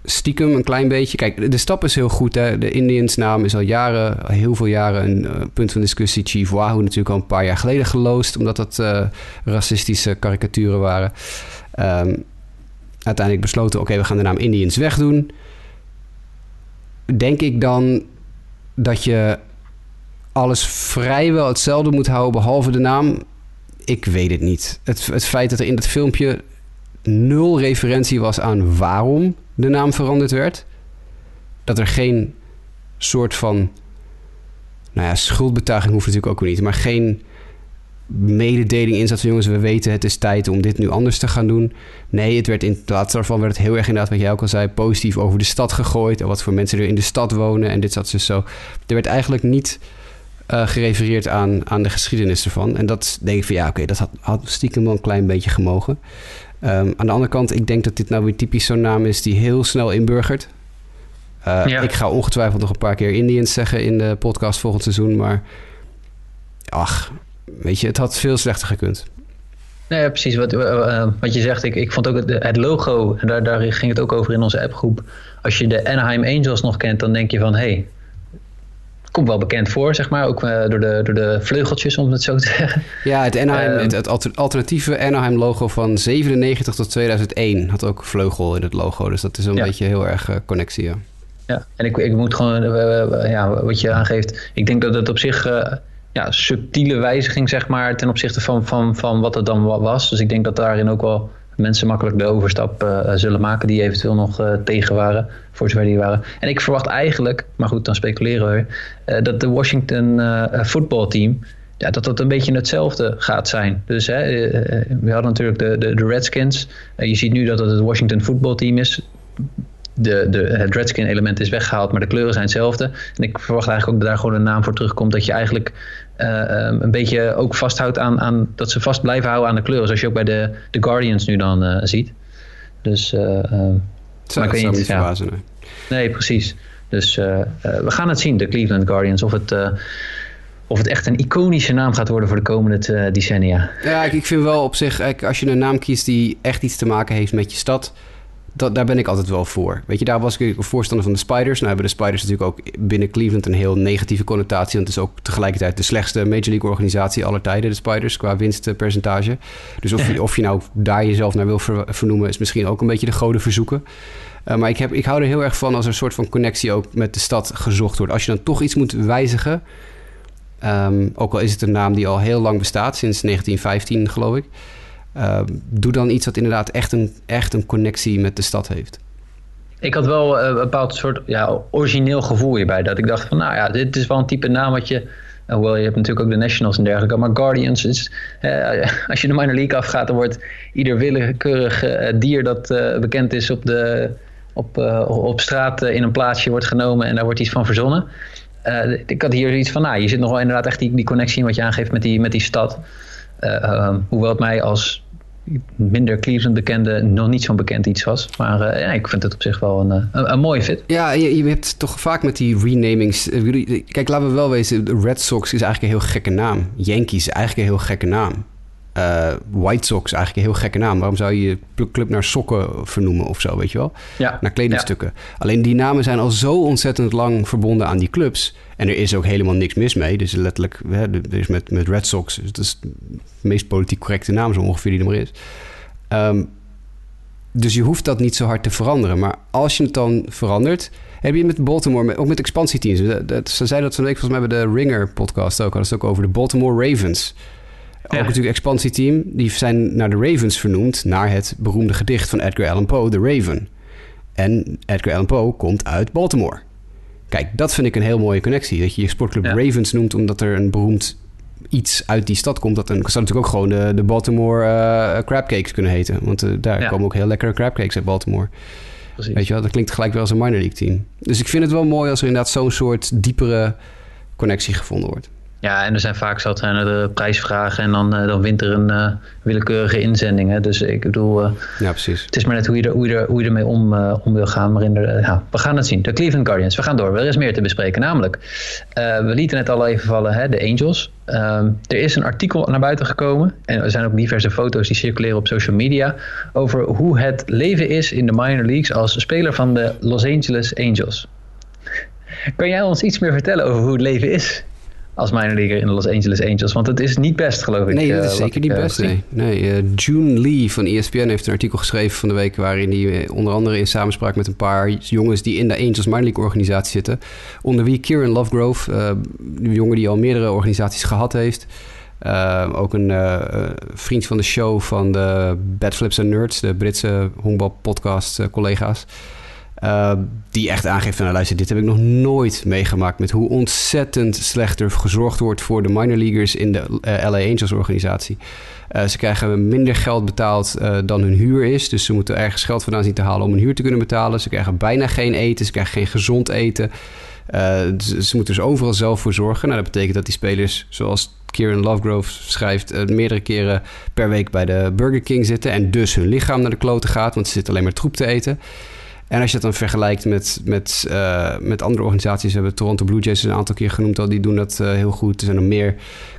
stiekem een klein beetje. Kijk, de stap is heel goed. Hè? De Indians naam is al jaren, heel veel jaren een punt van discussie. Chief Wahoo natuurlijk al een paar jaar geleden geloosd, omdat dat racistische karikaturen waren. Um, uiteindelijk besloten, oké, we gaan de naam Indians wegdoen. Denk ik dan dat je alles vrijwel hetzelfde moet houden, behalve de naam? Ik weet het niet. Het, het feit dat er in dat filmpje nul referentie was aan waarom de naam veranderd werd. Dat er geen soort van... Nou ja, schuldbetuiging hoeft natuurlijk ook niet. Maar geen mededeling in zat van jongens, we weten het is tijd om dit nu anders te gaan doen. Nee, het werd in plaats daarvan werd het heel erg inderdaad, wat jij ook al zei, positief over de stad gegooid. En wat voor mensen er in de stad wonen en dit zat dus zo. Er werd eigenlijk niet uh, gerefereerd aan, aan de geschiedenis ervan. En dat denk ik van ja, oké, okay, dat had, had stiekem wel een klein beetje gemogen. Um, aan de andere kant, ik denk dat dit nou weer typisch zo'n naam is die heel snel inburgert. Uh, ja. Ik ga ongetwijfeld nog een paar keer Indians zeggen in de podcast volgend seizoen, maar ach, weet je, het had veel slechter gekund. Nee, precies. Wat, uh, wat je zegt, ik, ik vond ook het, het logo, en daar, daar ging het ook over in onze appgroep. Als je de Anaheim Angels nog kent, dan denk je van hé, hey, komt wel bekend voor, zeg maar. Ook uh, door, de, door de vleugeltjes, om het zo te zeggen. Ja, het, Anaheim, uh, het, het, alternatieve Anaheim-logo van 97 tot 2001 had ook vleugel in het logo. Dus dat is een ja. beetje heel erg uh, connectie, ja. Ja, en ik, ik moet gewoon, ja, wat je aangeeft, ik denk dat het op zich ja, subtiele wijziging, zeg maar, ten opzichte van, van, van wat het dan was. Dus ik denk dat daarin ook wel mensen makkelijk de overstap uh, zullen maken die eventueel nog uh, tegen waren, voor zover die waren. En ik verwacht eigenlijk, maar goed, dan speculeren we, dat de Washington voetbalteam, ja, dat dat een beetje hetzelfde gaat zijn. Dus hè, we hadden natuurlijk de, de, de Redskins. je ziet nu dat het het Washington voetbalteam is. De, de, het Redskin element is weggehaald, maar de kleuren zijn hetzelfde. En ik verwacht eigenlijk ook dat daar gewoon een naam voor terugkomt. Dat je eigenlijk een beetje ook vasthoudt aan, aan dat ze vast blijven houden aan de kleuren. Zoals je ook bij de, de Guardians nu dan uh, ziet. Dus uh, zou, maar ik niet verbazen. Nee. nee, precies. Dus we gaan het zien, de Cleveland Guardians. Of het, of het echt een iconische naam gaat worden voor de komende decennia. Ja, ik, ik vind wel op zich, als je een naam kiest die echt iets te maken heeft met je stad dat, daar ben ik altijd wel voor. Weet je, daar was ik een voorstander van de Spiders. Nou hebben de Spiders natuurlijk ook binnen Cleveland een heel negatieve connotatie. Want het is ook tegelijkertijd de slechtste Major League organisatie aller tijden, de Spiders, qua winstpercentage. Dus of je, of je nou daar jezelf naar wil vernoemen, is misschien ook een beetje de goden verzoeken. Uh, maar ik, heb, ik hou er heel erg van als er een soort van connectie ook met de stad gezocht wordt. Als je dan toch iets moet wijzigen, um, ook al is het een naam die al heel lang bestaat, sinds 1915 geloof ik. Uh, doe dan iets dat inderdaad echt een, echt een connectie met de stad heeft. Ik had wel een bepaald soort ja, origineel gevoel hierbij. Dat ik dacht van, nou ja, dit is wel een type naam wat je... Hoewel, je hebt natuurlijk ook de Nationals en dergelijke. Maar Guardians is... als je de minor league afgaat, dan wordt ieder willekeurig uh, dier dat bekend is op, de, op, op straat in een plaatsje wordt genomen. En daar wordt iets van verzonnen. ik had hier iets van, nou, je zit nog wel inderdaad echt die, die connectie in wat je aangeeft met die, met die stad. hoewel het mij als minder Cleveland bekende, nog niet zo'n bekend iets was. Maar uh, ja, ik vind het op zich wel een, een, een mooie fit. Ja, je, je, hebt toch vaak met die renamings... Eh, kijk, laten we wel wezen, Red Sox is eigenlijk een heel gekke naam. Yankees eigenlijk een heel gekke naam. Uh, White Sox eigenlijk een heel gekke naam. Waarom zou je je club naar sokken vernoemen of zo, weet je wel? Ja. Naar kledingstukken. Ja. Alleen die namen zijn al zo ontzettend lang verbonden aan die clubs. En er is ook helemaal niks mis mee. Dus letterlijk, hè, is met, met Red Sox... Dat is de meest politiek correcte naam zo ongeveer die er maar is. Um, dus je hoeft dat niet zo hard te veranderen. Maar als je het dan verandert... Heb je met Baltimore, ook met expansieteams... Dat, ze zeiden dat van week volgens mij bij de Ringer-podcast ook... hadden ze het ook over de Baltimore Ravens... Ook natuurlijk expansieteam. Die zijn naar de Ravens vernoemd. Naar het beroemde gedicht van Edgar Allan Poe, The Raven. En Edgar Allan Poe komt uit Baltimore. Kijk, dat vind ik een heel mooie connectie. Dat je je sportclub ja. Ravens noemt omdat er een beroemd iets uit die stad komt. Dat een, zou natuurlijk ook gewoon de, de Baltimore uh, crabcakes kunnen heten. Want uh, daar ja. komen ook heel lekkere crabcakes uit Baltimore. Precies. Weet je wel, dat klinkt gelijk wel als een minor league team. Dus ik vind het wel mooi als er inderdaad zo'n soort diepere connectie gevonden wordt. Ja, en er zijn vaak zat er de prijsvragen en dan, uh, dan wint er een uh, willekeurige inzending. Hè. Dus ik bedoel, ja, precies. het is maar net hoe je, er, hoe je, er, hoe je ermee om, om wil gaan. Maar in de, ja, we gaan het zien. De Cleveland Guardians, we gaan door. Er is meer te bespreken. Namelijk, we lieten net al even vallen, hè, de Angels. Um, er is een artikel naar buiten gekomen. En er zijn ook diverse foto's die circuleren op social media. Over hoe het leven is in de minor leagues als speler van de Los Angeles Angels. Kan jij ons iets meer vertellen over hoe het leven is als minor in de Los Angeles Angels. Want het is niet best, geloof ik. Nee, dat is uh, zeker niet uh, best. Nee. nee uh, June Lee van ESPN heeft een artikel geschreven van de week... waarin hij onder andere in samenspraak met een paar jongens... die in de Angels minor league organisatie zitten. Onder wie Kieran Lovegrove, een jongen die al meerdere organisaties gehad heeft... ook een vriend van de show van de Bad Flips and Nerds... de Britse honkbalpodcast collega's... Uh, die echt aangeeft van, nou, luister, dit heb ik nog nooit meegemaakt... met hoe ontzettend slecht er gezorgd wordt voor de minor leaguers in de uh, LA Angels organisatie. Uh, ze krijgen minder geld betaald dan hun huur is. Dus ze moeten ergens geld vandaan zien te halen om hun huur te kunnen betalen. Ze krijgen bijna geen eten, ze krijgen geen gezond eten. ze, ze moeten dus overal zelf voor zorgen. Nou, dat betekent dat die spelers, zoals Kieran Lovegrove schrijft, meerdere keren per week bij de Burger King zitten... en dus hun lichaam naar de kloten gaat, want ze zitten alleen maar troep te eten... En als je het dan vergelijkt met, met, uh, met andere organisaties, we hebben Toronto Blue Jays een aantal keer genoemd al, die doen dat uh, heel goed. Er zijn nog meer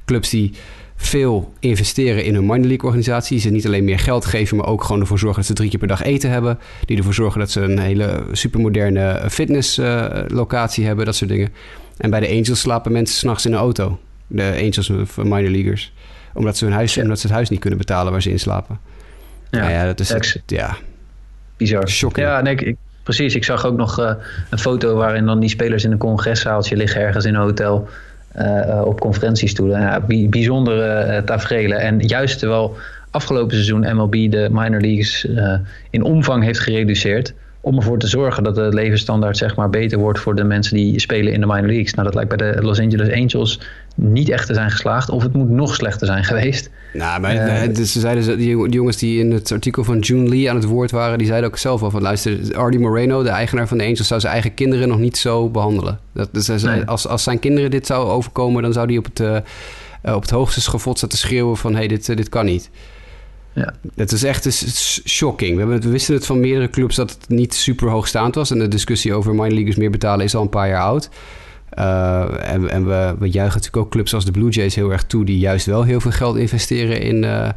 clubs die veel investeren in hun minor league organisatie. Ze niet alleen meer geld geven, maar ook gewoon ervoor zorgen dat ze drie keer per dag eten hebben. Die ervoor zorgen dat ze een hele supermoderne fitnesslocatie hebben, dat soort dingen. En bij de Angels slapen mensen s'nachts in een auto. De Angels van minor leaguers. Omdat ze, hun huis, omdat ze het huis niet kunnen betalen waar ze in slapen. Ja, nou ja dat is... Ja, Bizar. Shocking. Ja, nee, ik, ik- precies. Ik zag ook nog eh, een foto waarin dan die spelers in een congreszaaltje liggen ergens in een hotel eh, op conferentiestoelen. Ja, bi- bijzondere eh, tafereelen. En juist terwijl afgelopen seizoen MLB de minor leagues in omvang heeft gereduceerd. Om ervoor te zorgen dat de levensstandaard zeg maar, beter wordt voor de mensen die spelen in de minor leagues. Nou, dat lijkt bij de Los Angeles Angels niet echt te zijn geslaagd. Of het moet nog slechter zijn geweest. Nou, maar Eh, dus ze zeiden, ze- die jongens die in het artikel van June Lee aan het woord waren, die zeiden ook zelf al van, luister, Artie Moreno, de eigenaar van de Angels, zou zijn eigen kinderen nog niet zo behandelen. Dat, dus hij zei, Nee. als, als zijn kinderen dit zou overkomen, dan zou hij op het, eh, eh, op het hoogste schavot zitten schreeuwen van, hé, hey, dit, dit kan niet. Ja. Het is echt is shocking. We, hebben, het- we wisten het van meerdere clubs dat het niet super hoogstaand was. En de discussie over minor leaguers meer betalen is al een paar jaar oud. Uh, en en we, we juichen natuurlijk ook clubs als de Blue Jays heel erg toe... die juist wel heel veel geld investeren in uh,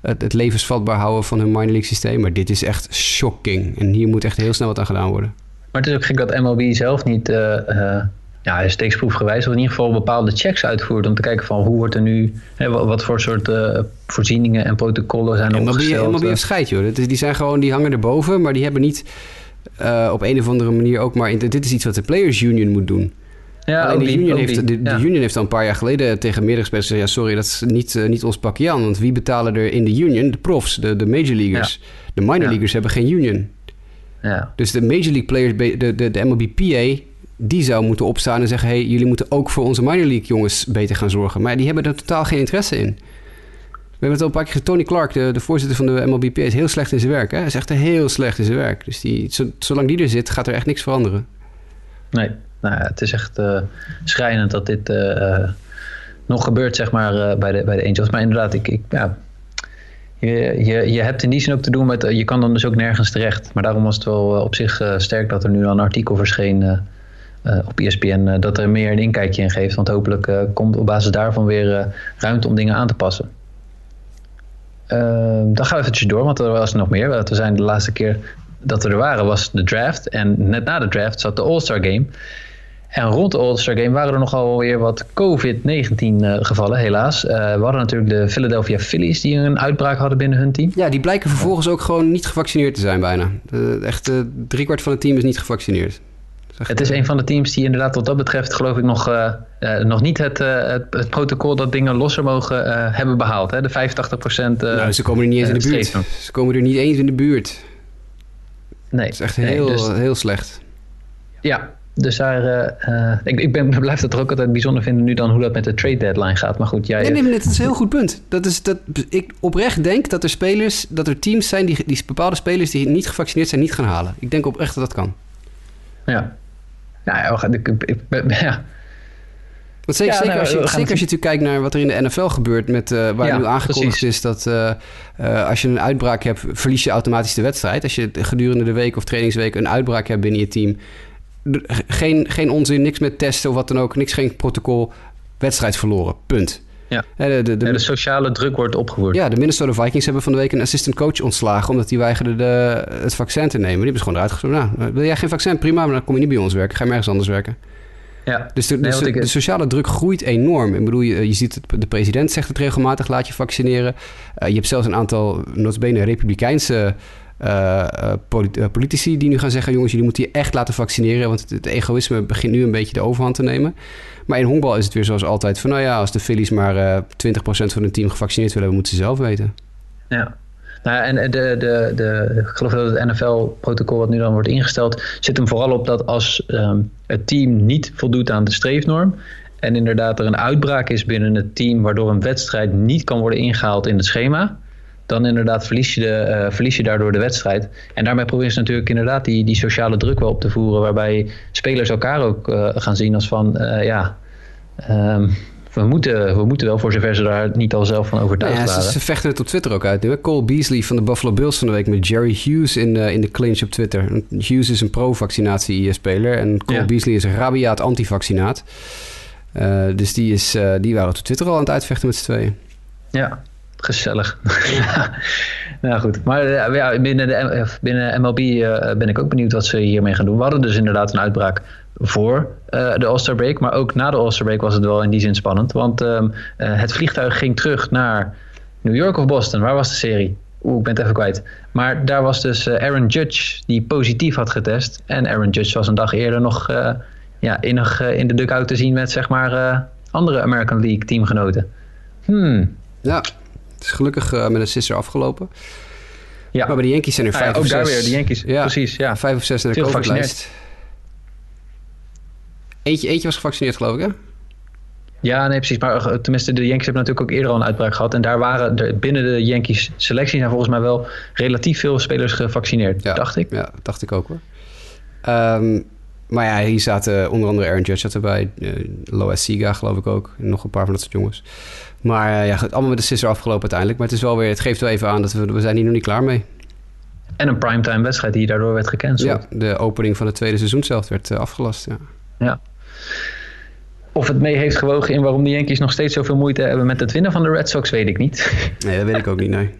het, het, levensvatbaar houden van hun minor league systeem. Maar dit is echt shocking. En hier moet echt heel snel wat aan gedaan worden. Maar het is ook gek dat MLB zelf niet... Uh, ja, steeksproefgewijs, of in ieder geval bepaalde checks uitvoert om te kijken van hoe wordt er nu, hè, wat voor soort uh, voorzieningen en protocollen zijn ja, opgesteld. MLB heeft scheid, joh. Die zijn gewoon, die hangen erboven, maar die hebben niet uh, op een of andere manier ook maar, dit is iets wat de Players Union moet doen. Ja, Alleen de, die, union heeft, die, de, union heeft al een paar jaar geleden tegen meerdere spelers gezegd... ja, sorry, dat is niet, uh, niet ons pakje aan. Want wie betalen er in de union? De profs, de, de major leaguers. Ja. De minor leaguers hebben geen union. Ja. Dus de major league players, de, de, de MLBPA... die zou moeten opstaan en zeggen... hey, jullie moeten ook voor onze minor league jongens beter gaan zorgen. Maar die hebben er totaal geen interesse in. We hebben het al een paar keer. Tony Clark, de, de voorzitter van de MLBPA... is heel slecht in zijn werk. Hè? Hij is echt heel slecht in zijn werk. Dus die, zolang die er zit, gaat er echt niks veranderen. Nee. Nou het is echt uh, schrijnend dat dit uh, nog gebeurt, zeg maar, uh, bij, de, bij de Angels. Maar inderdaad, ik, ik, ja, je, je, je hebt in die zin ook te doen met, je kan dan dus ook nergens terecht. Maar daarom was het wel op zich sterk dat er nu een artikel verscheen op ESPN, dat er meer een inkijkje in geeft. Want hopelijk komt op basis daarvan weer ruimte om dingen aan te passen. dan gaan we eventjes door, want er was nog meer. We zijn de laatste keer dat we er waren was de draft. En net na de draft zat de All-Star Game. En rond de All-Star Game waren er nogal weer wat COVID-19 uh, gevallen, helaas. Uh, we hadden natuurlijk de Philadelphia Phillies die een uitbraak hadden binnen hun team. Ja, die blijken vervolgens ook gewoon niet gevaccineerd te zijn bijna. Uh, echt driekwart van het team is niet gevaccineerd. Echt, het is een van de teams die inderdaad wat dat betreft geloof ik nog, nog niet het, het, het, protocol dat dingen losser mogen hebben behaald. Hè? De 85% nou, ze komen er niet eens in de buurt. Ze komen er niet eens in de buurt. Nee. Het is echt heel, nee, dus, heel slecht. Ja, dus daar, uh, ik, ik ben, blijf het er ook altijd bijzonder vinden nu dan hoe dat met de trade deadline gaat. Maar goed, jij... Nee, nee, nee dat is een heel goed punt. Dat is, dat, ik oprecht denk dat er spelers, dat er teams zijn die, die bepaalde spelers die niet gevaccineerd zijn niet gaan halen. Ik denk oprecht dat dat kan. Ja. Nou ja, ik, ik, ik, ja. Want zeker, ja, zeker, nou, als je, zeker als je natuurlijk kijkt naar wat er in de NFL gebeurt, met, uh, waar ja, nu aangekondigd precies. is dat uh, uh, als je een uitbraak hebt, verlies je automatisch de wedstrijd. Als je gedurende de week of trainingsweek een uitbraak hebt binnen je team, geen, geen onzin, niks met testen of wat dan ook, niks, geen protocol, wedstrijd verloren. Punt. Ja. De, de, de, ja, de, sociale druk wordt opgevoerd. Ja, de Minnesota Vikings hebben van de week een assistant coach ontslagen... omdat die weigerde de, het vaccin te nemen. Die hebben ze gewoon eruit. Nou, wil jij geen vaccin? Prima, maar dan kom je niet bij ons werken. Ga je ergens anders werken. Ja. Dus de, nee, de, ik... de, sociale druk groeit enorm. Ik bedoel, je, je ziet het, de president zegt het regelmatig, laat je vaccineren. Uh, je hebt zelfs een aantal, notabene republikeinse uh, politici die nu gaan zeggen... jongens, jullie moeten je echt laten vaccineren... want het, egoïsme begint nu een beetje de overhand te nemen. Maar in honkbal is het weer zoals altijd van... nou ja, als de Phillies maar uh, 20% van hun team gevaccineerd willen... moeten ze zelf weten. Ja. Nou, en de, de, de, ik geloof dat het NFL-protocol wat nu dan wordt ingesteld, zit hem vooral op dat als um, het team niet voldoet aan de streefnorm. En inderdaad er een uitbraak is binnen het team, waardoor een wedstrijd niet kan worden ingehaald in het schema. Dan inderdaad verlies je, de, uh, verlies je daardoor de wedstrijd. En daarmee proberen ze natuurlijk inderdaad die, die sociale druk wel op te voeren. Waarbij spelers elkaar ook uh, gaan zien als van uh, ja. Um, we moeten, we moeten wel, voor zover ze daar niet al zelf van overtuigd ja, waren. Ze, ze, vechten het op Twitter ook uit. Cole Beasley van de Buffalo Bills van de week met Jerry Hughes in, uh, in de clinch op Twitter. Hughes is een pro-vaccinatie-speler en Cole ja. Beasley is een rabiaat anti-vaccinaat. Uh, dus die, is, uh, die waren op Twitter al aan het uitvechten met z'n tweeën. Ja, gezellig. nou goed, maar uh, ja, binnen, de, binnen MLB uh, ben ik ook benieuwd wat ze hiermee gaan doen. We hadden dus inderdaad een uitbraak voor uh, de All-Star Break, maar ook na de All-Star Break was het wel in die zin spannend. Want um, het vliegtuig ging terug naar New York of Boston. Waar was de serie? Oeh, ik ben het even kwijt. Maar daar was dus Aaron Judge die positief had getest. En Aaron Judge was een dag eerder nog ja, innig in de dugout te zien met zeg maar andere American League teamgenoten. Hmm. Ja, het is gelukkig uh, met een sister afgelopen. Ja. Maar bij de Yankees zijn er vijf ah, ja, of ook zes. daar weer, de Yankees. Ja. Precies, ja. Vijf of zes naar de COVID-lijst. Eentje, eentje was gevaccineerd, geloof ik, hè? Ja, nee, precies. Maar uh, tenminste, de Yankees hebben natuurlijk ook eerder al een uitbraak gehad. En daar waren er, binnen de Yankees selectie zijn volgens mij wel relatief veel spelers gevaccineerd, ja, dacht ik. Ja, dacht ik ook hoor. Um, maar ja, hier zaten onder andere Aaron Judge zat erbij. Uh, Lois Siga geloof ik ook. En nog een paar van dat soort jongens. Maar uh, ja, allemaal met de sisser afgelopen uiteindelijk. Maar het, is wel weer, het geeft wel even aan dat we, we zijn hier nog niet klaar mee. En een primetime wedstrijd die daardoor werd gecanceld. Ja, de opening van het tweede seizoen zelf werd uh, afgelast. Ja. ja. Of het mee heeft gewogen in waarom de Yankees nog steeds zoveel moeite hebben met het winnen van de Red Sox, weet ik niet. Nee, dat weet ik ook niet, nee.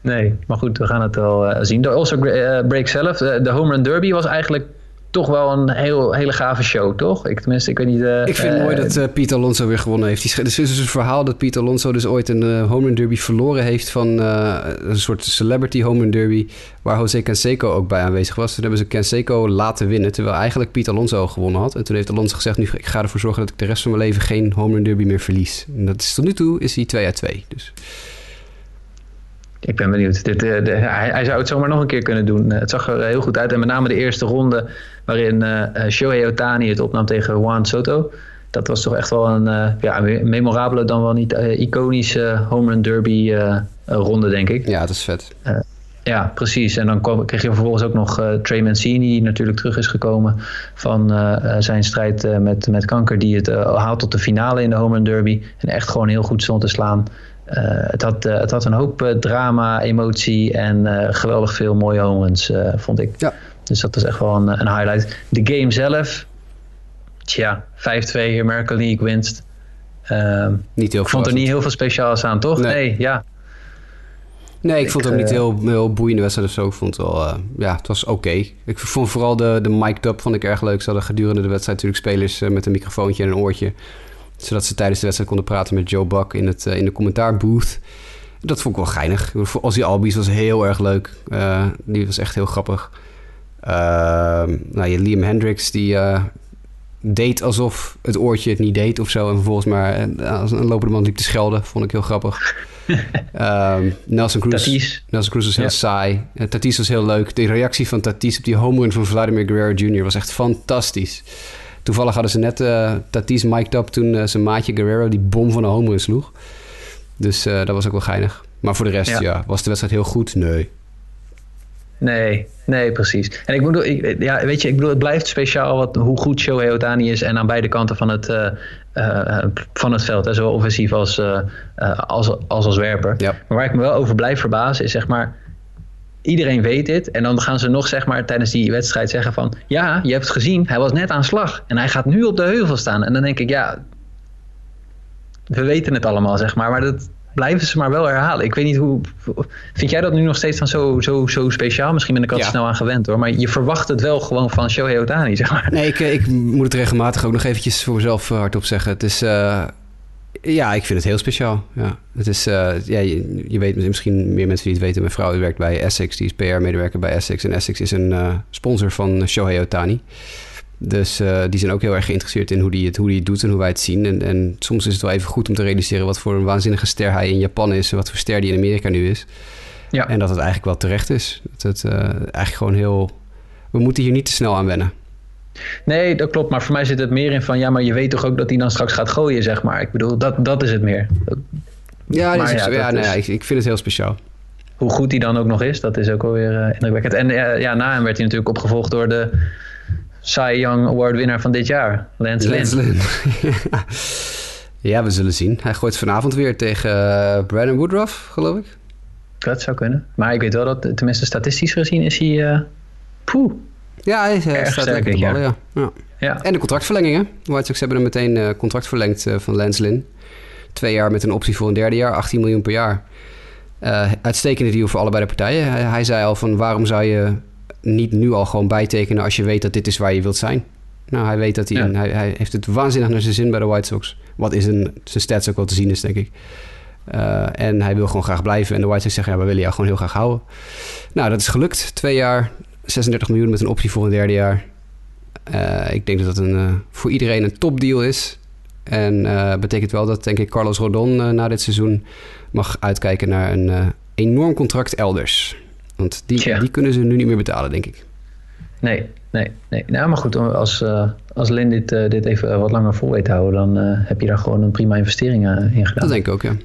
Nee, maar goed, we gaan het wel uh, zien. De All-Star break zelf, de Home Run Derby was eigenlijk toch wel een heel, hele gave show, toch? Ik, tenminste, ik weet niet... Uh, ik vind het uh, mooi dat uh, Pete Alonso weer gewonnen heeft. Er is dus een verhaal dat Pete Alonso dus ooit een home run derby verloren heeft... van een soort celebrity home run derby... waar Jose Canseco ook bij aanwezig was. Toen hebben ze Canseco laten winnen... terwijl eigenlijk Pete Alonso gewonnen had. En toen heeft Alonso gezegd... nu ik ga ervoor zorgen dat ik de rest van mijn leven geen home run derby meer verlies. En dat is tot nu toe is hij 2 uit 2. Dus... Ik ben benieuwd. Dit, de, de, hij, hij, zou het zomaar nog een keer kunnen doen. Het zag er heel goed uit. En met name de eerste ronde waarin uh, Shohei Otani het opnam tegen Juan Soto. Dat was toch echt wel een uh, ja, memorabele, dan wel niet uh, iconische home run derby ronde, denk ik. Ja, dat is vet. ja, precies. En dan kwam, kreeg je vervolgens ook nog Trey Mancini, die natuurlijk terug is gekomen van zijn strijd met, met kanker. Die het haalt tot de finale in de home run derby. En echt gewoon heel goed stond te slaan. Uh, het, had, uh, het had een hoop uh, drama, emotie en geweldig veel mooie home runs, vond ik. Ja. Dus dat is echt wel een, een highlight. De game zelf, tja, 5-2 American League winst. niet heel ik vond er niet heel veel speciaals aan, toch? Nee, nee ja. Nee, ik, ik vond het ook niet heel, heel boeiende wedstrijd of zo. Ik vond het wel, ja, het was oké. Okay. Ik vond vooral de, de mic up vond ik erg leuk. Ze hadden gedurende de wedstrijd natuurlijk spelers met een microfoontje en een oortje zodat ze tijdens de wedstrijd konden praten met Joe Buck in, het, uh, in de commentaarbooth. Dat vond ik wel geinig. Ozzy Albies was heel erg leuk. Uh, die was echt heel grappig. Uh, nou, je Liam Hendricks, die deed alsof het oortje het niet deed of zo. En vervolgens maar als een lopende man liep te schelden. Vond ik heel grappig. Nelson Cruz. Tatis. Nelson Cruz was heel ja. saai. Tatis was heel leuk. De reactie van Tatis op die home run van Vladimir Guerrero Jr. was echt fantastisch. Toevallig hadden ze net uh, Tatis mic'd up toen uh, zijn maatje Guerrero die bom van de home run sloeg. Dus uh, dat was ook wel geinig. Maar voor de rest, ja. ja. was de wedstrijd heel goed? Nee. Nee, nee, precies. En ik bedoel, ik, ja, weet je, ik bedoel, het blijft speciaal wat, hoe goed Shohei Otani is en aan beide kanten van het, uh, van het veld, hè, zowel offensief als, uh, als, als als werper. Ja. Maar waar ik me wel over blijf verbazen is zeg maar, iedereen weet dit. En dan gaan ze nog zeg maar tijdens die wedstrijd zeggen van... ja, je hebt het gezien, hij was net aan slag. En hij gaat nu op de heuvel staan. En dan denk ik, ja... we weten het allemaal, zeg maar. Maar dat blijven ze maar wel herhalen. Ik weet niet hoe... Vind jij dat nu nog steeds dan zo, zo, zo speciaal? Misschien ben ik al Ja. snel aan gewend hoor. Maar je verwacht het wel gewoon van Shohei Otani, zeg maar. Nee, ik, ik moet het regelmatig ook nog eventjes voor mezelf eh, hardop zeggen. Het is... eh, ja, ik vind het heel speciaal. Ja. Het is, eh, ja, je, je weet misschien meer mensen die het weten. Mijn vrouw werkt bij Essex. Die is PR-medewerker bij Essex. En Essex is een eh, sponsor van Shohei Otani. Dus eh, die zijn ook heel erg geïnteresseerd in hoe die het, hoe die het doet en hoe wij het zien. En, en soms is het wel even goed om te realiseren wat voor een waanzinnige ster hij in Japan is. En wat voor ster die in Amerika nu is. Ja. En dat het eigenlijk wel terecht is. Dat het eigenlijk gewoon heel... We moeten hier niet te snel aan wennen. Nee, dat klopt. Maar voor mij zit het meer in van... ja, maar je weet toch ook dat hij dan straks gaat gooien, zeg maar. Ik bedoel, dat, dat is het meer. Dat- Ja, is, ja, ja, dat is- ja, ik, ik vind het heel speciaal. hoe goed hij dan ook nog is, dat is ook alweer eh, indrukwekkend. En ja, na hem werd hij natuurlijk opgevolgd door de Cy Young Award winnaar van dit jaar, Lance Lynn. Lance Lynn. ja, we zullen zien. Hij gooit vanavond weer tegen eh, Brandon Woodruff, geloof ik. Dat zou kunnen. Maar ik weet wel dat, tenminste statistisch gezien, is hij... eh poeh. Ja, hij eh, staat lekker de dit ballen, ja. ja. Ja. En de contractverlengingen. De White Sox hebben hem meteen eh, contract verlengd eh, van Lynn. Twee jaar met een optie voor een derde jaar, 18 miljoen per jaar. Uh, uitstekende deal voor allebei de partijen. Hij, hij, zei al van waarom zou je niet nu al gewoon bijtekenen als je weet dat dit is waar je wilt zijn. Nou, hij weet dat hij, ja. hij, hij, heeft het waanzinnig naar zijn zin bij de White Sox. Wat is een, zijn stats ook wel te zien is, denk ik. Uh, en hij wil gewoon graag blijven. En de White Sox zeggen, ja, we willen jou gewoon heel graag houden. Nou, dat is gelukt. Twee jaar, 36 miljoen met een optie voor een derde jaar. Uh, ik denk dat dat een, uh, voor iedereen een topdeal is. En betekent wel dat, denk ik, Carlos Rodon na dit seizoen mag uitkijken naar een enorm contract elders. Want die, ja. die kunnen ze nu niet meer betalen, denk ik. Nee, nee, nee. Nou, maar goed, als, als dit, dit even wat langer vol weet houden, dan heb je daar gewoon een prima investering in gedaan. Dat denk ik ook, ja.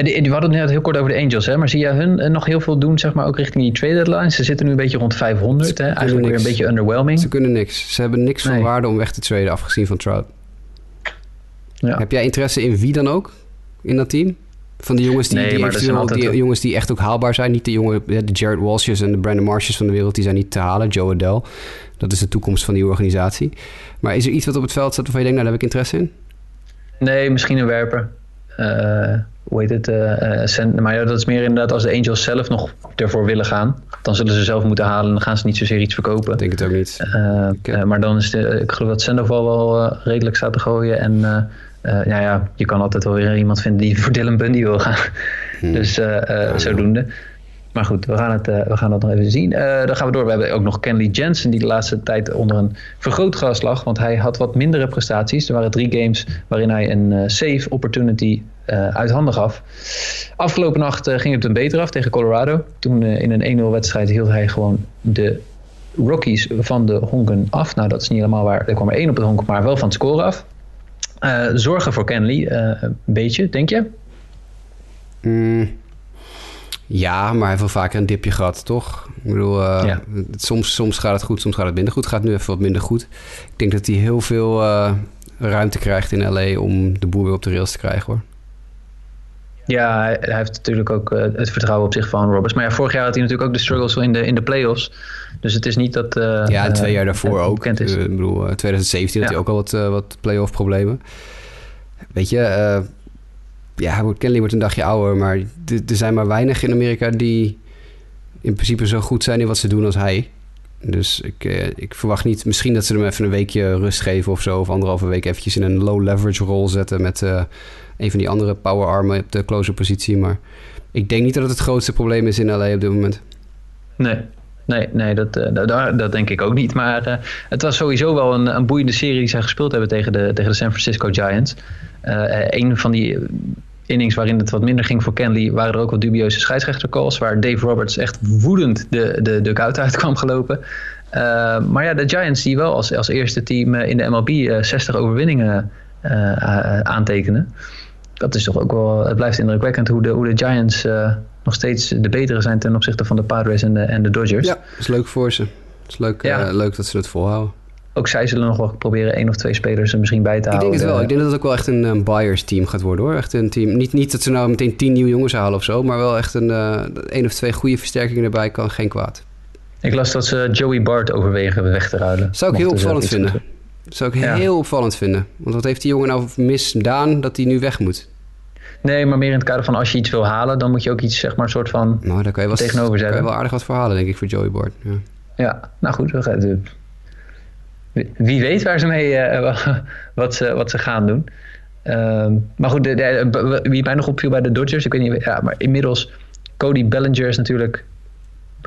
En die, we hadden het net heel kort over de Angels, hè? maar zie jij hun nog heel veel doen, zeg maar, ook richting die trade deadlines? Ze zitten nu een beetje rond 500, hè? eigenlijk niks. weer een beetje underwhelming. Ze kunnen niks. Ze hebben niks nee. van waarde om weg te traden, afgezien van Trout. Ja. Heb jij interesse in wie dan ook in dat team? Van de jongens die, nee, die, eventueel, die jongens die echt ook haalbaar zijn. Niet de jongen, de Jared Walsh's en de Brandon Marshes van de wereld, die zijn niet te halen. Joe Adele. Dat is de toekomst van die organisatie. Maar is er iets wat op het veld staat waarvan je denkt, nou daar heb ik interesse in? Nee, misschien een werper. Uh, hoe heet het? Uh, maar ja, dat is meer inderdaad als de Angels zelf nog ervoor willen gaan. Dan zullen ze zelf moeten halen en dan gaan ze niet zozeer iets verkopen. Ik denk het ook niet. Uh, maar dan is de, ik geloof dat Sandoval wel redelijk staat te gooien. En uh, ja, ja, je kan altijd wel weer iemand vinden die voor Dylan Bundy wil gaan. Hmm. Dus uh, zodoende. Maar goed, we gaan, het, we gaan dat nog even zien. dan gaan we door. We hebben ook nog Kenley Jensen, die de laatste tijd onder een vergrootglas lag. Want hij had wat mindere prestaties. Er waren drie games waarin hij een save opportunity uit handen gaf. Afgelopen nacht ging het hem beter af tegen Colorado. Toen in een 1-0 wedstrijd hield hij gewoon de Rockies van de honken af. Nou, dat is niet helemaal waar. Er kwam er één op het honk, maar wel van het score af. Uh, zorgen voor Kenley, uh, een beetje, denk je? Mm, ja, maar hij heeft wel vaker een dipje gehad, toch? Ik bedoel, uh, ja. soms, soms gaat het goed, soms gaat het minder goed. Gaat nu even wat minder goed. Ik denk dat hij heel veel ruimte krijgt in LA om de boer weer op de rails te krijgen, hoor. Ja, hij, hij heeft natuurlijk ook het vertrouwen op zich van Roberts. Maar ja, vorig jaar had hij natuurlijk ook de struggles in de, in de playoffs. Dus het is niet dat... Uh, ja, twee jaar daarvoor ook. Is. Ik bedoel, 2017 ja. had hij ook al wat, wat play-off problemen. Weet je, ja, Kenley wordt een dagje ouder, maar er zijn maar weinig in Amerika die in principe zo goed zijn in wat ze doen als hij. Dus ik, ik verwacht niet, misschien dat ze hem even een weekje rust geven of zo, of anderhalve week eventjes in een low leverage rol zetten met een van die andere power armen op de closer positie. Maar ik denk niet dat het het grootste probleem is in LA op dit moment. Nee, Nee, nee dat, uh, dat, dat, denk ik ook niet. Maar uh, het was sowieso wel een, een boeiende serie die zij gespeeld hebben tegen de, tegen de San Francisco Giants. Uh, een van die innings waarin het wat minder ging voor Kenley, waren er ook wat dubieuze scheidsrechtercalls. Waar Dave Roberts echt woedend de, de dugout uit kwam gelopen. maar ja, de Giants die wel als, als eerste team in de MLB 60 overwinningen aantekenen. Dat is toch ook wel, het blijft indrukwekkend hoe de, hoe de Giants nog steeds de betere zijn ten opzichte van de Padres en de, en de Dodgers. Ja, dat is leuk voor ze. Is leuk, ja. uh, leuk dat ze het volhouden. Ook zij zullen nog wel proberen één of twee spelers er misschien bij te ik houden. Ik denk het wel. Ik denk dat het ook wel echt een, een buyers team gaat worden hoor. Echt een team. Niet, niet dat ze nou meteen tien nieuwe jongens halen of zo, maar wel echt een uh, één of twee goede versterkingen erbij kan geen kwaad. Ik las dat ze Joey Bart overwegen weg te ruilen. Zou ik heel opvallend vinden. Zou ik ja. heel opvallend vinden. Want wat heeft die jongen nou misdaan dat hij nu weg moet? Nee, maar meer in het kader van als je iets wil halen, dan moet je ook iets, zeg maar, soort van nou, daar kan je wel, tegenover zetten. kan je wel aardig wat verhalen, denk ik, voor Joey Board. Ja, ja nou goed. We gaan, wie weet waar ze mee, uh, wat, ze, wat ze gaan doen. Uh, maar goed, de, de, wie mij nog opviel bij de Dodgers, ik weet niet, ja, maar inmiddels Cody Bellinger is natuurlijk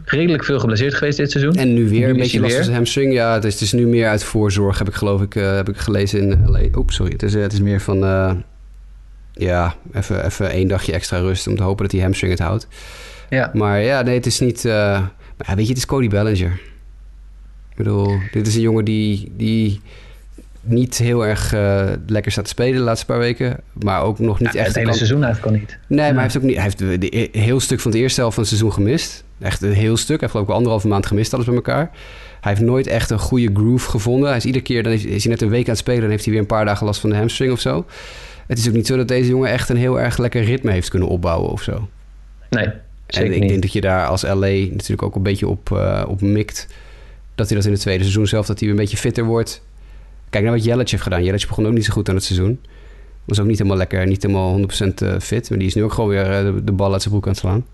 redelijk veel geblesseerd geweest dit seizoen. En nu weer nu een beetje last van zijn hamstring. Ja, het is, het is nu meer uit voorzorg, heb ik geloof ik, uh, heb ik gelezen in LA. Oeps, sorry. Het is, het is meer van uh, ja, even, even één dagje extra rust om te hopen dat die hamstring het houdt. Ja. Maar ja, nee, het is niet... Uh, maar weet je, het is Cody Bellinger. Ik bedoel, dit is een jongen die, die niet heel erg uh, lekker staat te spelen de laatste paar weken. Maar ook nog niet ja, echt... Het hele kan... seizoen eigenlijk al niet. Nee, maar hij heeft ook niet... Hij heeft een heel stuk van het eerste helft van het seizoen gemist. Echt een heel stuk. Hij heeft geloof ik anderhalve maand gemist alles bij elkaar. Hij heeft nooit echt een goede groove gevonden. Hij is iedere keer... Dan is, is hij net een week aan het spelen... dan heeft hij weer een paar dagen last van de hamstring of zo. Het is ook niet zo dat deze jongen echt een heel erg lekker ritme heeft kunnen opbouwen of zo. Nee, En ik niet. denk dat je daar als LA natuurlijk ook een beetje op, uh, op mikt. Dat hij dat in het tweede seizoen zelf, dat hij een beetje fitter wordt. Kijk naar wat Jelic heeft gedaan. Jelic begon ook niet zo goed aan het seizoen. Was ook niet helemaal lekker, niet helemaal 100% fit. Maar die is nu ook gewoon weer de, de bal uit zijn broek aan het slaan.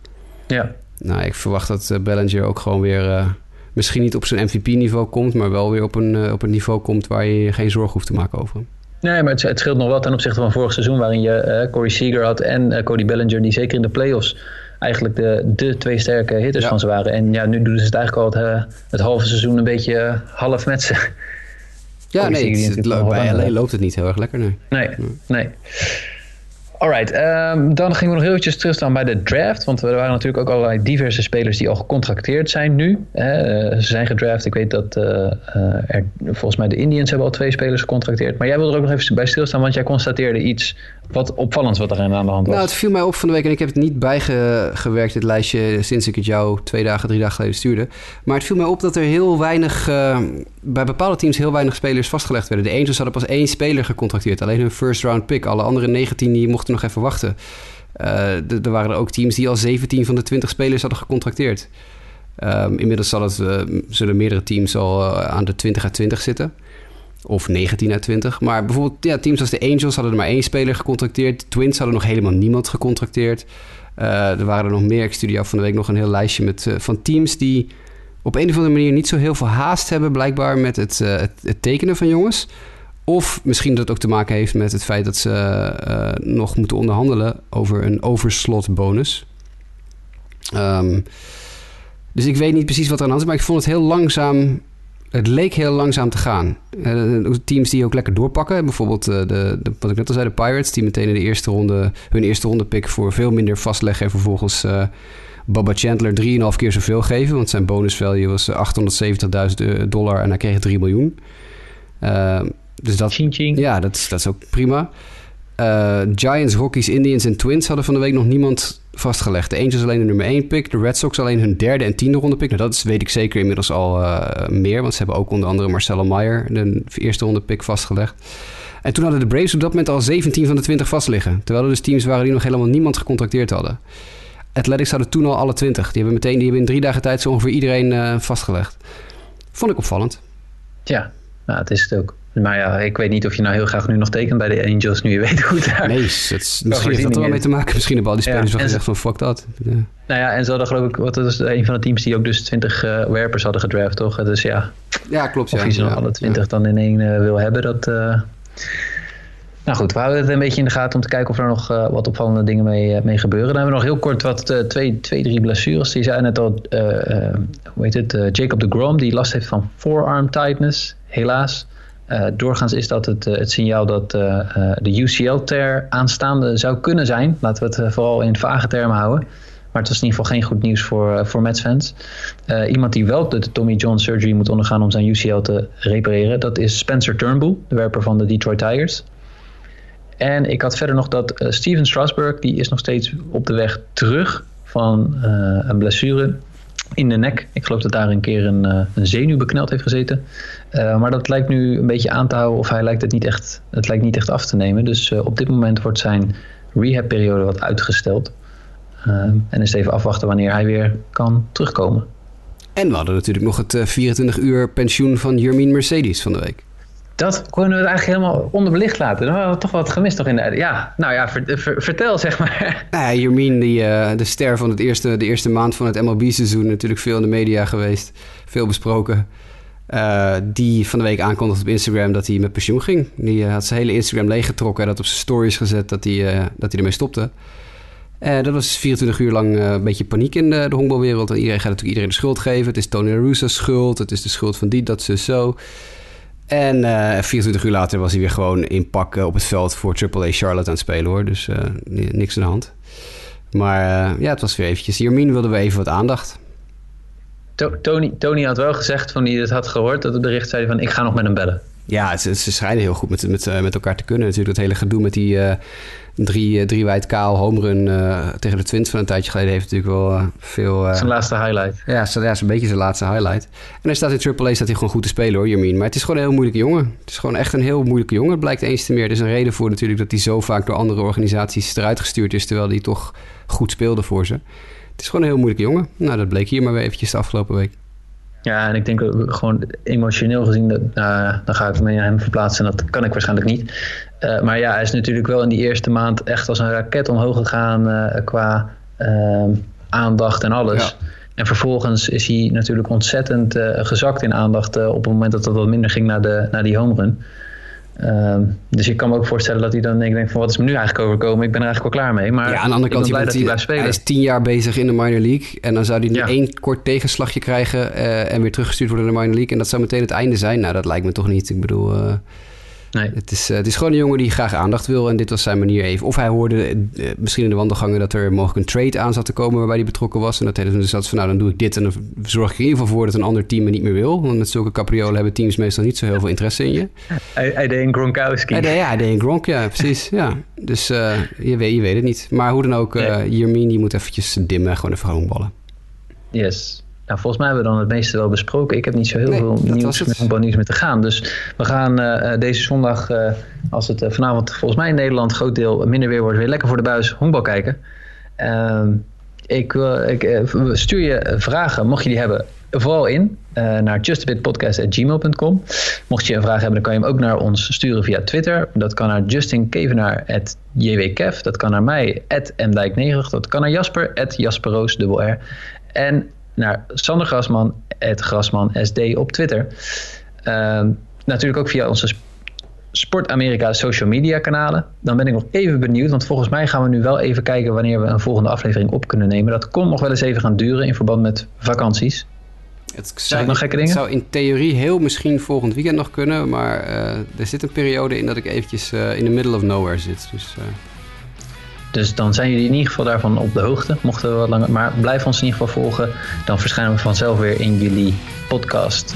Ja. Nou, ik verwacht dat Bellinger ook gewoon weer misschien niet op zijn MVP-niveau komt, maar wel weer op een, op een niveau komt waar je geen zorgen hoeft te maken over hem. Nee, maar het, het, scheelt nog wel ten opzichte van vorig seizoen, waarin je uh, Corey Seager had en uh, Cody Bellinger, die zeker in de playoffs eigenlijk de, de twee sterke hitters van ze waren. En ja, nu doen ze het eigenlijk al het, uh, het halve seizoen een beetje half met ze. Ja, nee, het, het, bij LA loopt het niet heel erg lekker, nee. Nee, nee. Alright, um, dan gingen we nog heel eventjes terugstaan bij de draft. Want er waren natuurlijk ook allerlei diverse spelers die al gecontracteerd zijn nu. Hè. Uh, ze zijn gedraft. Ik weet dat uh, er, volgens mij de Indians hebben al twee spelers gecontracteerd. Maar jij wilde er ook nog even bij stilstaan, want jij constateerde iets wat opvallend wat er aan de hand was. Nou, het viel mij op van de week en ik heb het niet bijgewerkt, dit lijstje, sinds ik het jou twee dagen, drie dagen geleden stuurde. Maar het viel mij op dat er heel weinig, uh, bij bepaalde teams heel weinig spelers vastgelegd werden. De Angels hadden pas één speler gecontracteerd, alleen hun first round pick. Alle andere 19 die mochten nog even wachten. Uh, er waren er ook teams die al 17 van de 20 spelers hadden gecontracteerd. Um, inmiddels zal het, uh, zullen meerdere teams al aan de 20 à 20 zitten. Of 19 uit 20. Maar bijvoorbeeld ja, teams als de Angels hadden er maar één speler gecontracteerd. De Twins hadden nog helemaal niemand gecontracteerd. Uh, er waren er nog meer. Ik studeerde af van de week nog een heel lijstje met, uh, van teams die op een of andere manier niet zo heel veel haast hebben, blijkbaar met het, uh, het, tekenen van jongens. Of misschien dat het ook te maken heeft met het feit dat ze nog moeten onderhandelen over een overslot bonus. Um, dus ik weet niet precies wat er aan is, maar ik vond het heel langzaam het leek heel langzaam te gaan. Uh, teams die ook lekker doorpakken. Bijvoorbeeld uh, de, de, wat ik net al zei, de Pirates... die meteen in de eerste ronde hun eerste ronde pick... voor veel minder vastleggen... en vervolgens uh, Baba Chandler 3,5 keer zoveel geven. Want zijn bonus value was 870.000 dollar... en hij kreeg 3 miljoen. dus dat, ching, ching. Ja, dat, dat is ook prima. Giants, Rockies, Indians en Twins hadden van de week nog niemand vastgelegd. De Angels alleen de nummer 1 pick. De Red Sox alleen hun derde en tiende ronde pick. Nou, dat is, weet ik zeker inmiddels al uh, meer. Want ze hebben ook onder andere Marcelo Meyer, de eerste ronde pick, vastgelegd. En toen hadden de Braves op dat moment al 17 van de 20 vast liggen. Terwijl er dus teams waren die nog helemaal niemand gecontracteerd hadden. Athletics hadden toen al alle 20. Die hebben meteen die hebben in drie dagen tijd zo ongeveer iedereen uh, vastgelegd. Vond ik opvallend. Ja, nou, het is het ook. Maar ja, ik weet niet of je nou heel graag nu nog tekent bij de Angels, nu je weet hoe het daar... Nee, het, misschien heeft dat er wel mee te maken. Misschien hebben al die spelers ja, wel gezegd van fuck dat. Ja. Nou ja, en ze hadden geloof ik, wat is een van de teams die ook dus 20 uh, werpers hadden gedraft, toch? Dus ja, ja klopt. Of ja. je ze nog alle 20 dan in één uh, wil hebben, dat... Uh... Nou goed, we houden het een beetje in de gaten om te kijken of er nog uh, wat opvallende dingen mee, mee gebeuren. Dan hebben we nog heel kort wat uh, twee, twee, drie blessures. Die zijn net al, hoe heet het, Jacob de Grom, die last heeft van forearm tightness, helaas. Uh, doorgaans is dat het, uh, het signaal dat uh, de UCL-tear aanstaande zou kunnen zijn. Laten we het vooral in vage termen houden. Maar het was in ieder geval geen goed nieuws voor, voor Mets-fans. iemand die wel de Tommy John surgery moet ondergaan om zijn UCL te repareren, dat is Spencer Turnbull, de werper van de Detroit Tigers. En ik had verder nog dat Steven Strasburg, die is nog steeds op de weg terug van een blessure in de nek. Ik geloof dat daar een keer een, een zenuw bekneld heeft gezeten. Uh, maar dat lijkt nu een beetje aan te houden of hij lijkt het niet echt, het lijkt niet echt af te nemen. Dus uh, op dit moment wordt zijn rehabperiode wat uitgesteld. Uh, en is even afwachten wanneer hij weer kan terugkomen. En we hadden natuurlijk nog het 24 uur pensioen van Jermin Mercedes van de week. Dat kunnen we het eigenlijk helemaal onderbelicht laten. Dan we toch wat gemist nog in de... Ja, nou ja, ver, ver, vertel zeg maar. Nou ja, Jermin, die, de ster van het eerste, de eerste maand van het MLB-seizoen... natuurlijk veel in de media geweest, veel besproken... Uh, die van de week aankondigde op Instagram dat hij met pensioen ging. Die uh, had zijn hele Instagram leeggetrokken en had op zijn stories gezet dat hij, uh, dat hij ermee stopte. dat was 24 uur lang een beetje paniek in de, de honkbalwereld. En iedereen gaat natuurlijk iedereen de schuld geven. Het is Tony Russo's schuld, het is de schuld van die, dat, ze zo. En 24 uur later was hij weer gewoon in pak op het veld voor AAA Charlotte aan het spelen hoor. Dus niks aan de hand. Maar ja, het was weer eventjes. Jermin wilde we even wat aandacht. Tony, Tony had wel gezegd, van hij het had gehoord, dat het bericht zei van ik ga nog met hem bellen. Ja, ze, ze schijnen heel goed met, met, met elkaar te kunnen. Natuurlijk dat hele gedoe met die uh, drie, drie wijd kaal homerun uh, tegen de Twins van een tijdje geleden heeft natuurlijk wel uh, veel... zijn laatste highlight. Ja, zo, ja, zo'n beetje zijn laatste highlight. En hij staat in AAA staat hij gewoon goed te spelen hoor, Jermin. Maar het is gewoon een heel moeilijke jongen. Het is gewoon echt een heel moeilijke jongen. Het blijkt eens te meer. Er is een reden voor natuurlijk dat hij zo vaak door andere organisaties eruit gestuurd is, terwijl hij toch goed speelde voor ze. Het is gewoon een heel moeilijke jongen. Nou, dat bleek hier maar weer eventjes de afgelopen week. Ja, en ik denk gewoon emotioneel gezien, dat, nou, dan ga ik me in hem verplaatsen en dat kan ik waarschijnlijk niet. Uh, maar ja, hij is natuurlijk wel in die eerste maand echt als een raket omhoog gegaan uh, qua uh, aandacht en alles. Ja. En vervolgens is hij natuurlijk ontzettend gezakt in aandacht op het moment dat het wat minder ging naar, de, naar die home run. Ehm, dus ik kan me ook voorstellen dat hij dan denkt van wat is me nu eigenlijk overkomen? Ik ben er eigenlijk wel klaar mee. Maar ja, aan de andere kant, blij dat hij, blijft spelen. hij is tien jaar bezig in de minor league. En dan zou hij nu één kort tegenslagje krijgen uh, en weer teruggestuurd worden in de minor league. En dat zou meteen het einde zijn. Nou, dat lijkt me toch niet. Ik bedoel, uh, nee. het, is, uh, het is gewoon een jongen die graag aandacht wil. En dit was zijn manier even. Of hij hoorde misschien in de wandelgangen dat er mogelijk een trade aan zat te komen waarbij hij betrokken was. En dat hij dus zat van nou, dan doe ik dit. En dan zorg ik in ieder geval voor dat een ander team me niet meer wil. Want met zulke capriolen hebben teams meestal niet zo heel veel interesse in je. Hij, deed een Gronkowski. Hij deed, ja, hij deed een Gronk, ja, precies. ja. Dus uh, je, weet, je weet het niet. Maar hoe dan ook, uh, nee. Die moet eventjes dimmen, gewoon even honkballen. Yes. Nou, volgens mij hebben we dan het meeste wel besproken. Ik heb niet zo heel nee, veel nieuws met honkbalnieuws meer te gaan. Dus we gaan uh, deze zondag, als het vanavond volgens mij in Nederland groot deel minder weer wordt, weer lekker voor de buis honkbal kijken. Ehm, ik, ik stuur je vragen, mocht je die hebben, vooral in naar justabitpodcast.gmail.com. Mocht je een vraag hebben, dan kan je hem ook naar ons sturen via Twitter. Dat kan naar justinkevenaar.jwkev. Dat kan naar mij, mdijk90. Dat kan naar Jasper, jasperroos, R. En naar Sander Grasman, Grasman SD op Twitter. Uh, natuurlijk ook via onze Sport Amerika social media kanalen. Dan ben ik nog even benieuwd, want volgens mij gaan we nu wel even kijken wanneer we een volgende aflevering op kunnen nemen. Dat kon nog wel eens even gaan duren in verband met vakanties. Het zou, nog gekke dingen? Het zou in theorie heel misschien volgend weekend nog kunnen. Maar uh, er zit een periode in dat ik eventjes uh, in the middle of nowhere zit. Dus, uh... dus dan zijn jullie in ieder geval daarvan op de hoogte. Mochten we wat langer. Maar blijf ons in ieder geval volgen. Dan verschijnen we vanzelf weer in jullie podcast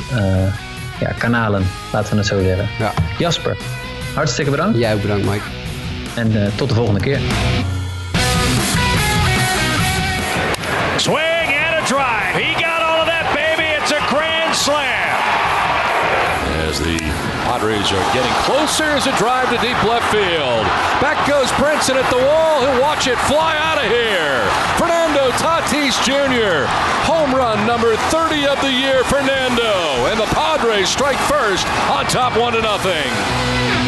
ja, kanalen. Laten we het zo zeggen. Ja. Jasper, hartstikke bedankt. Jij ook bedankt, Mike. En tot de volgende keer. Swing Padres are getting closer as a drive to deep left field. Back goes Brinson at the wall. He'll watch it fly out of here. Fernando Tatis Jr. Home run number 30 of the year, Fernando. And the Padres strike first on top one to nothing.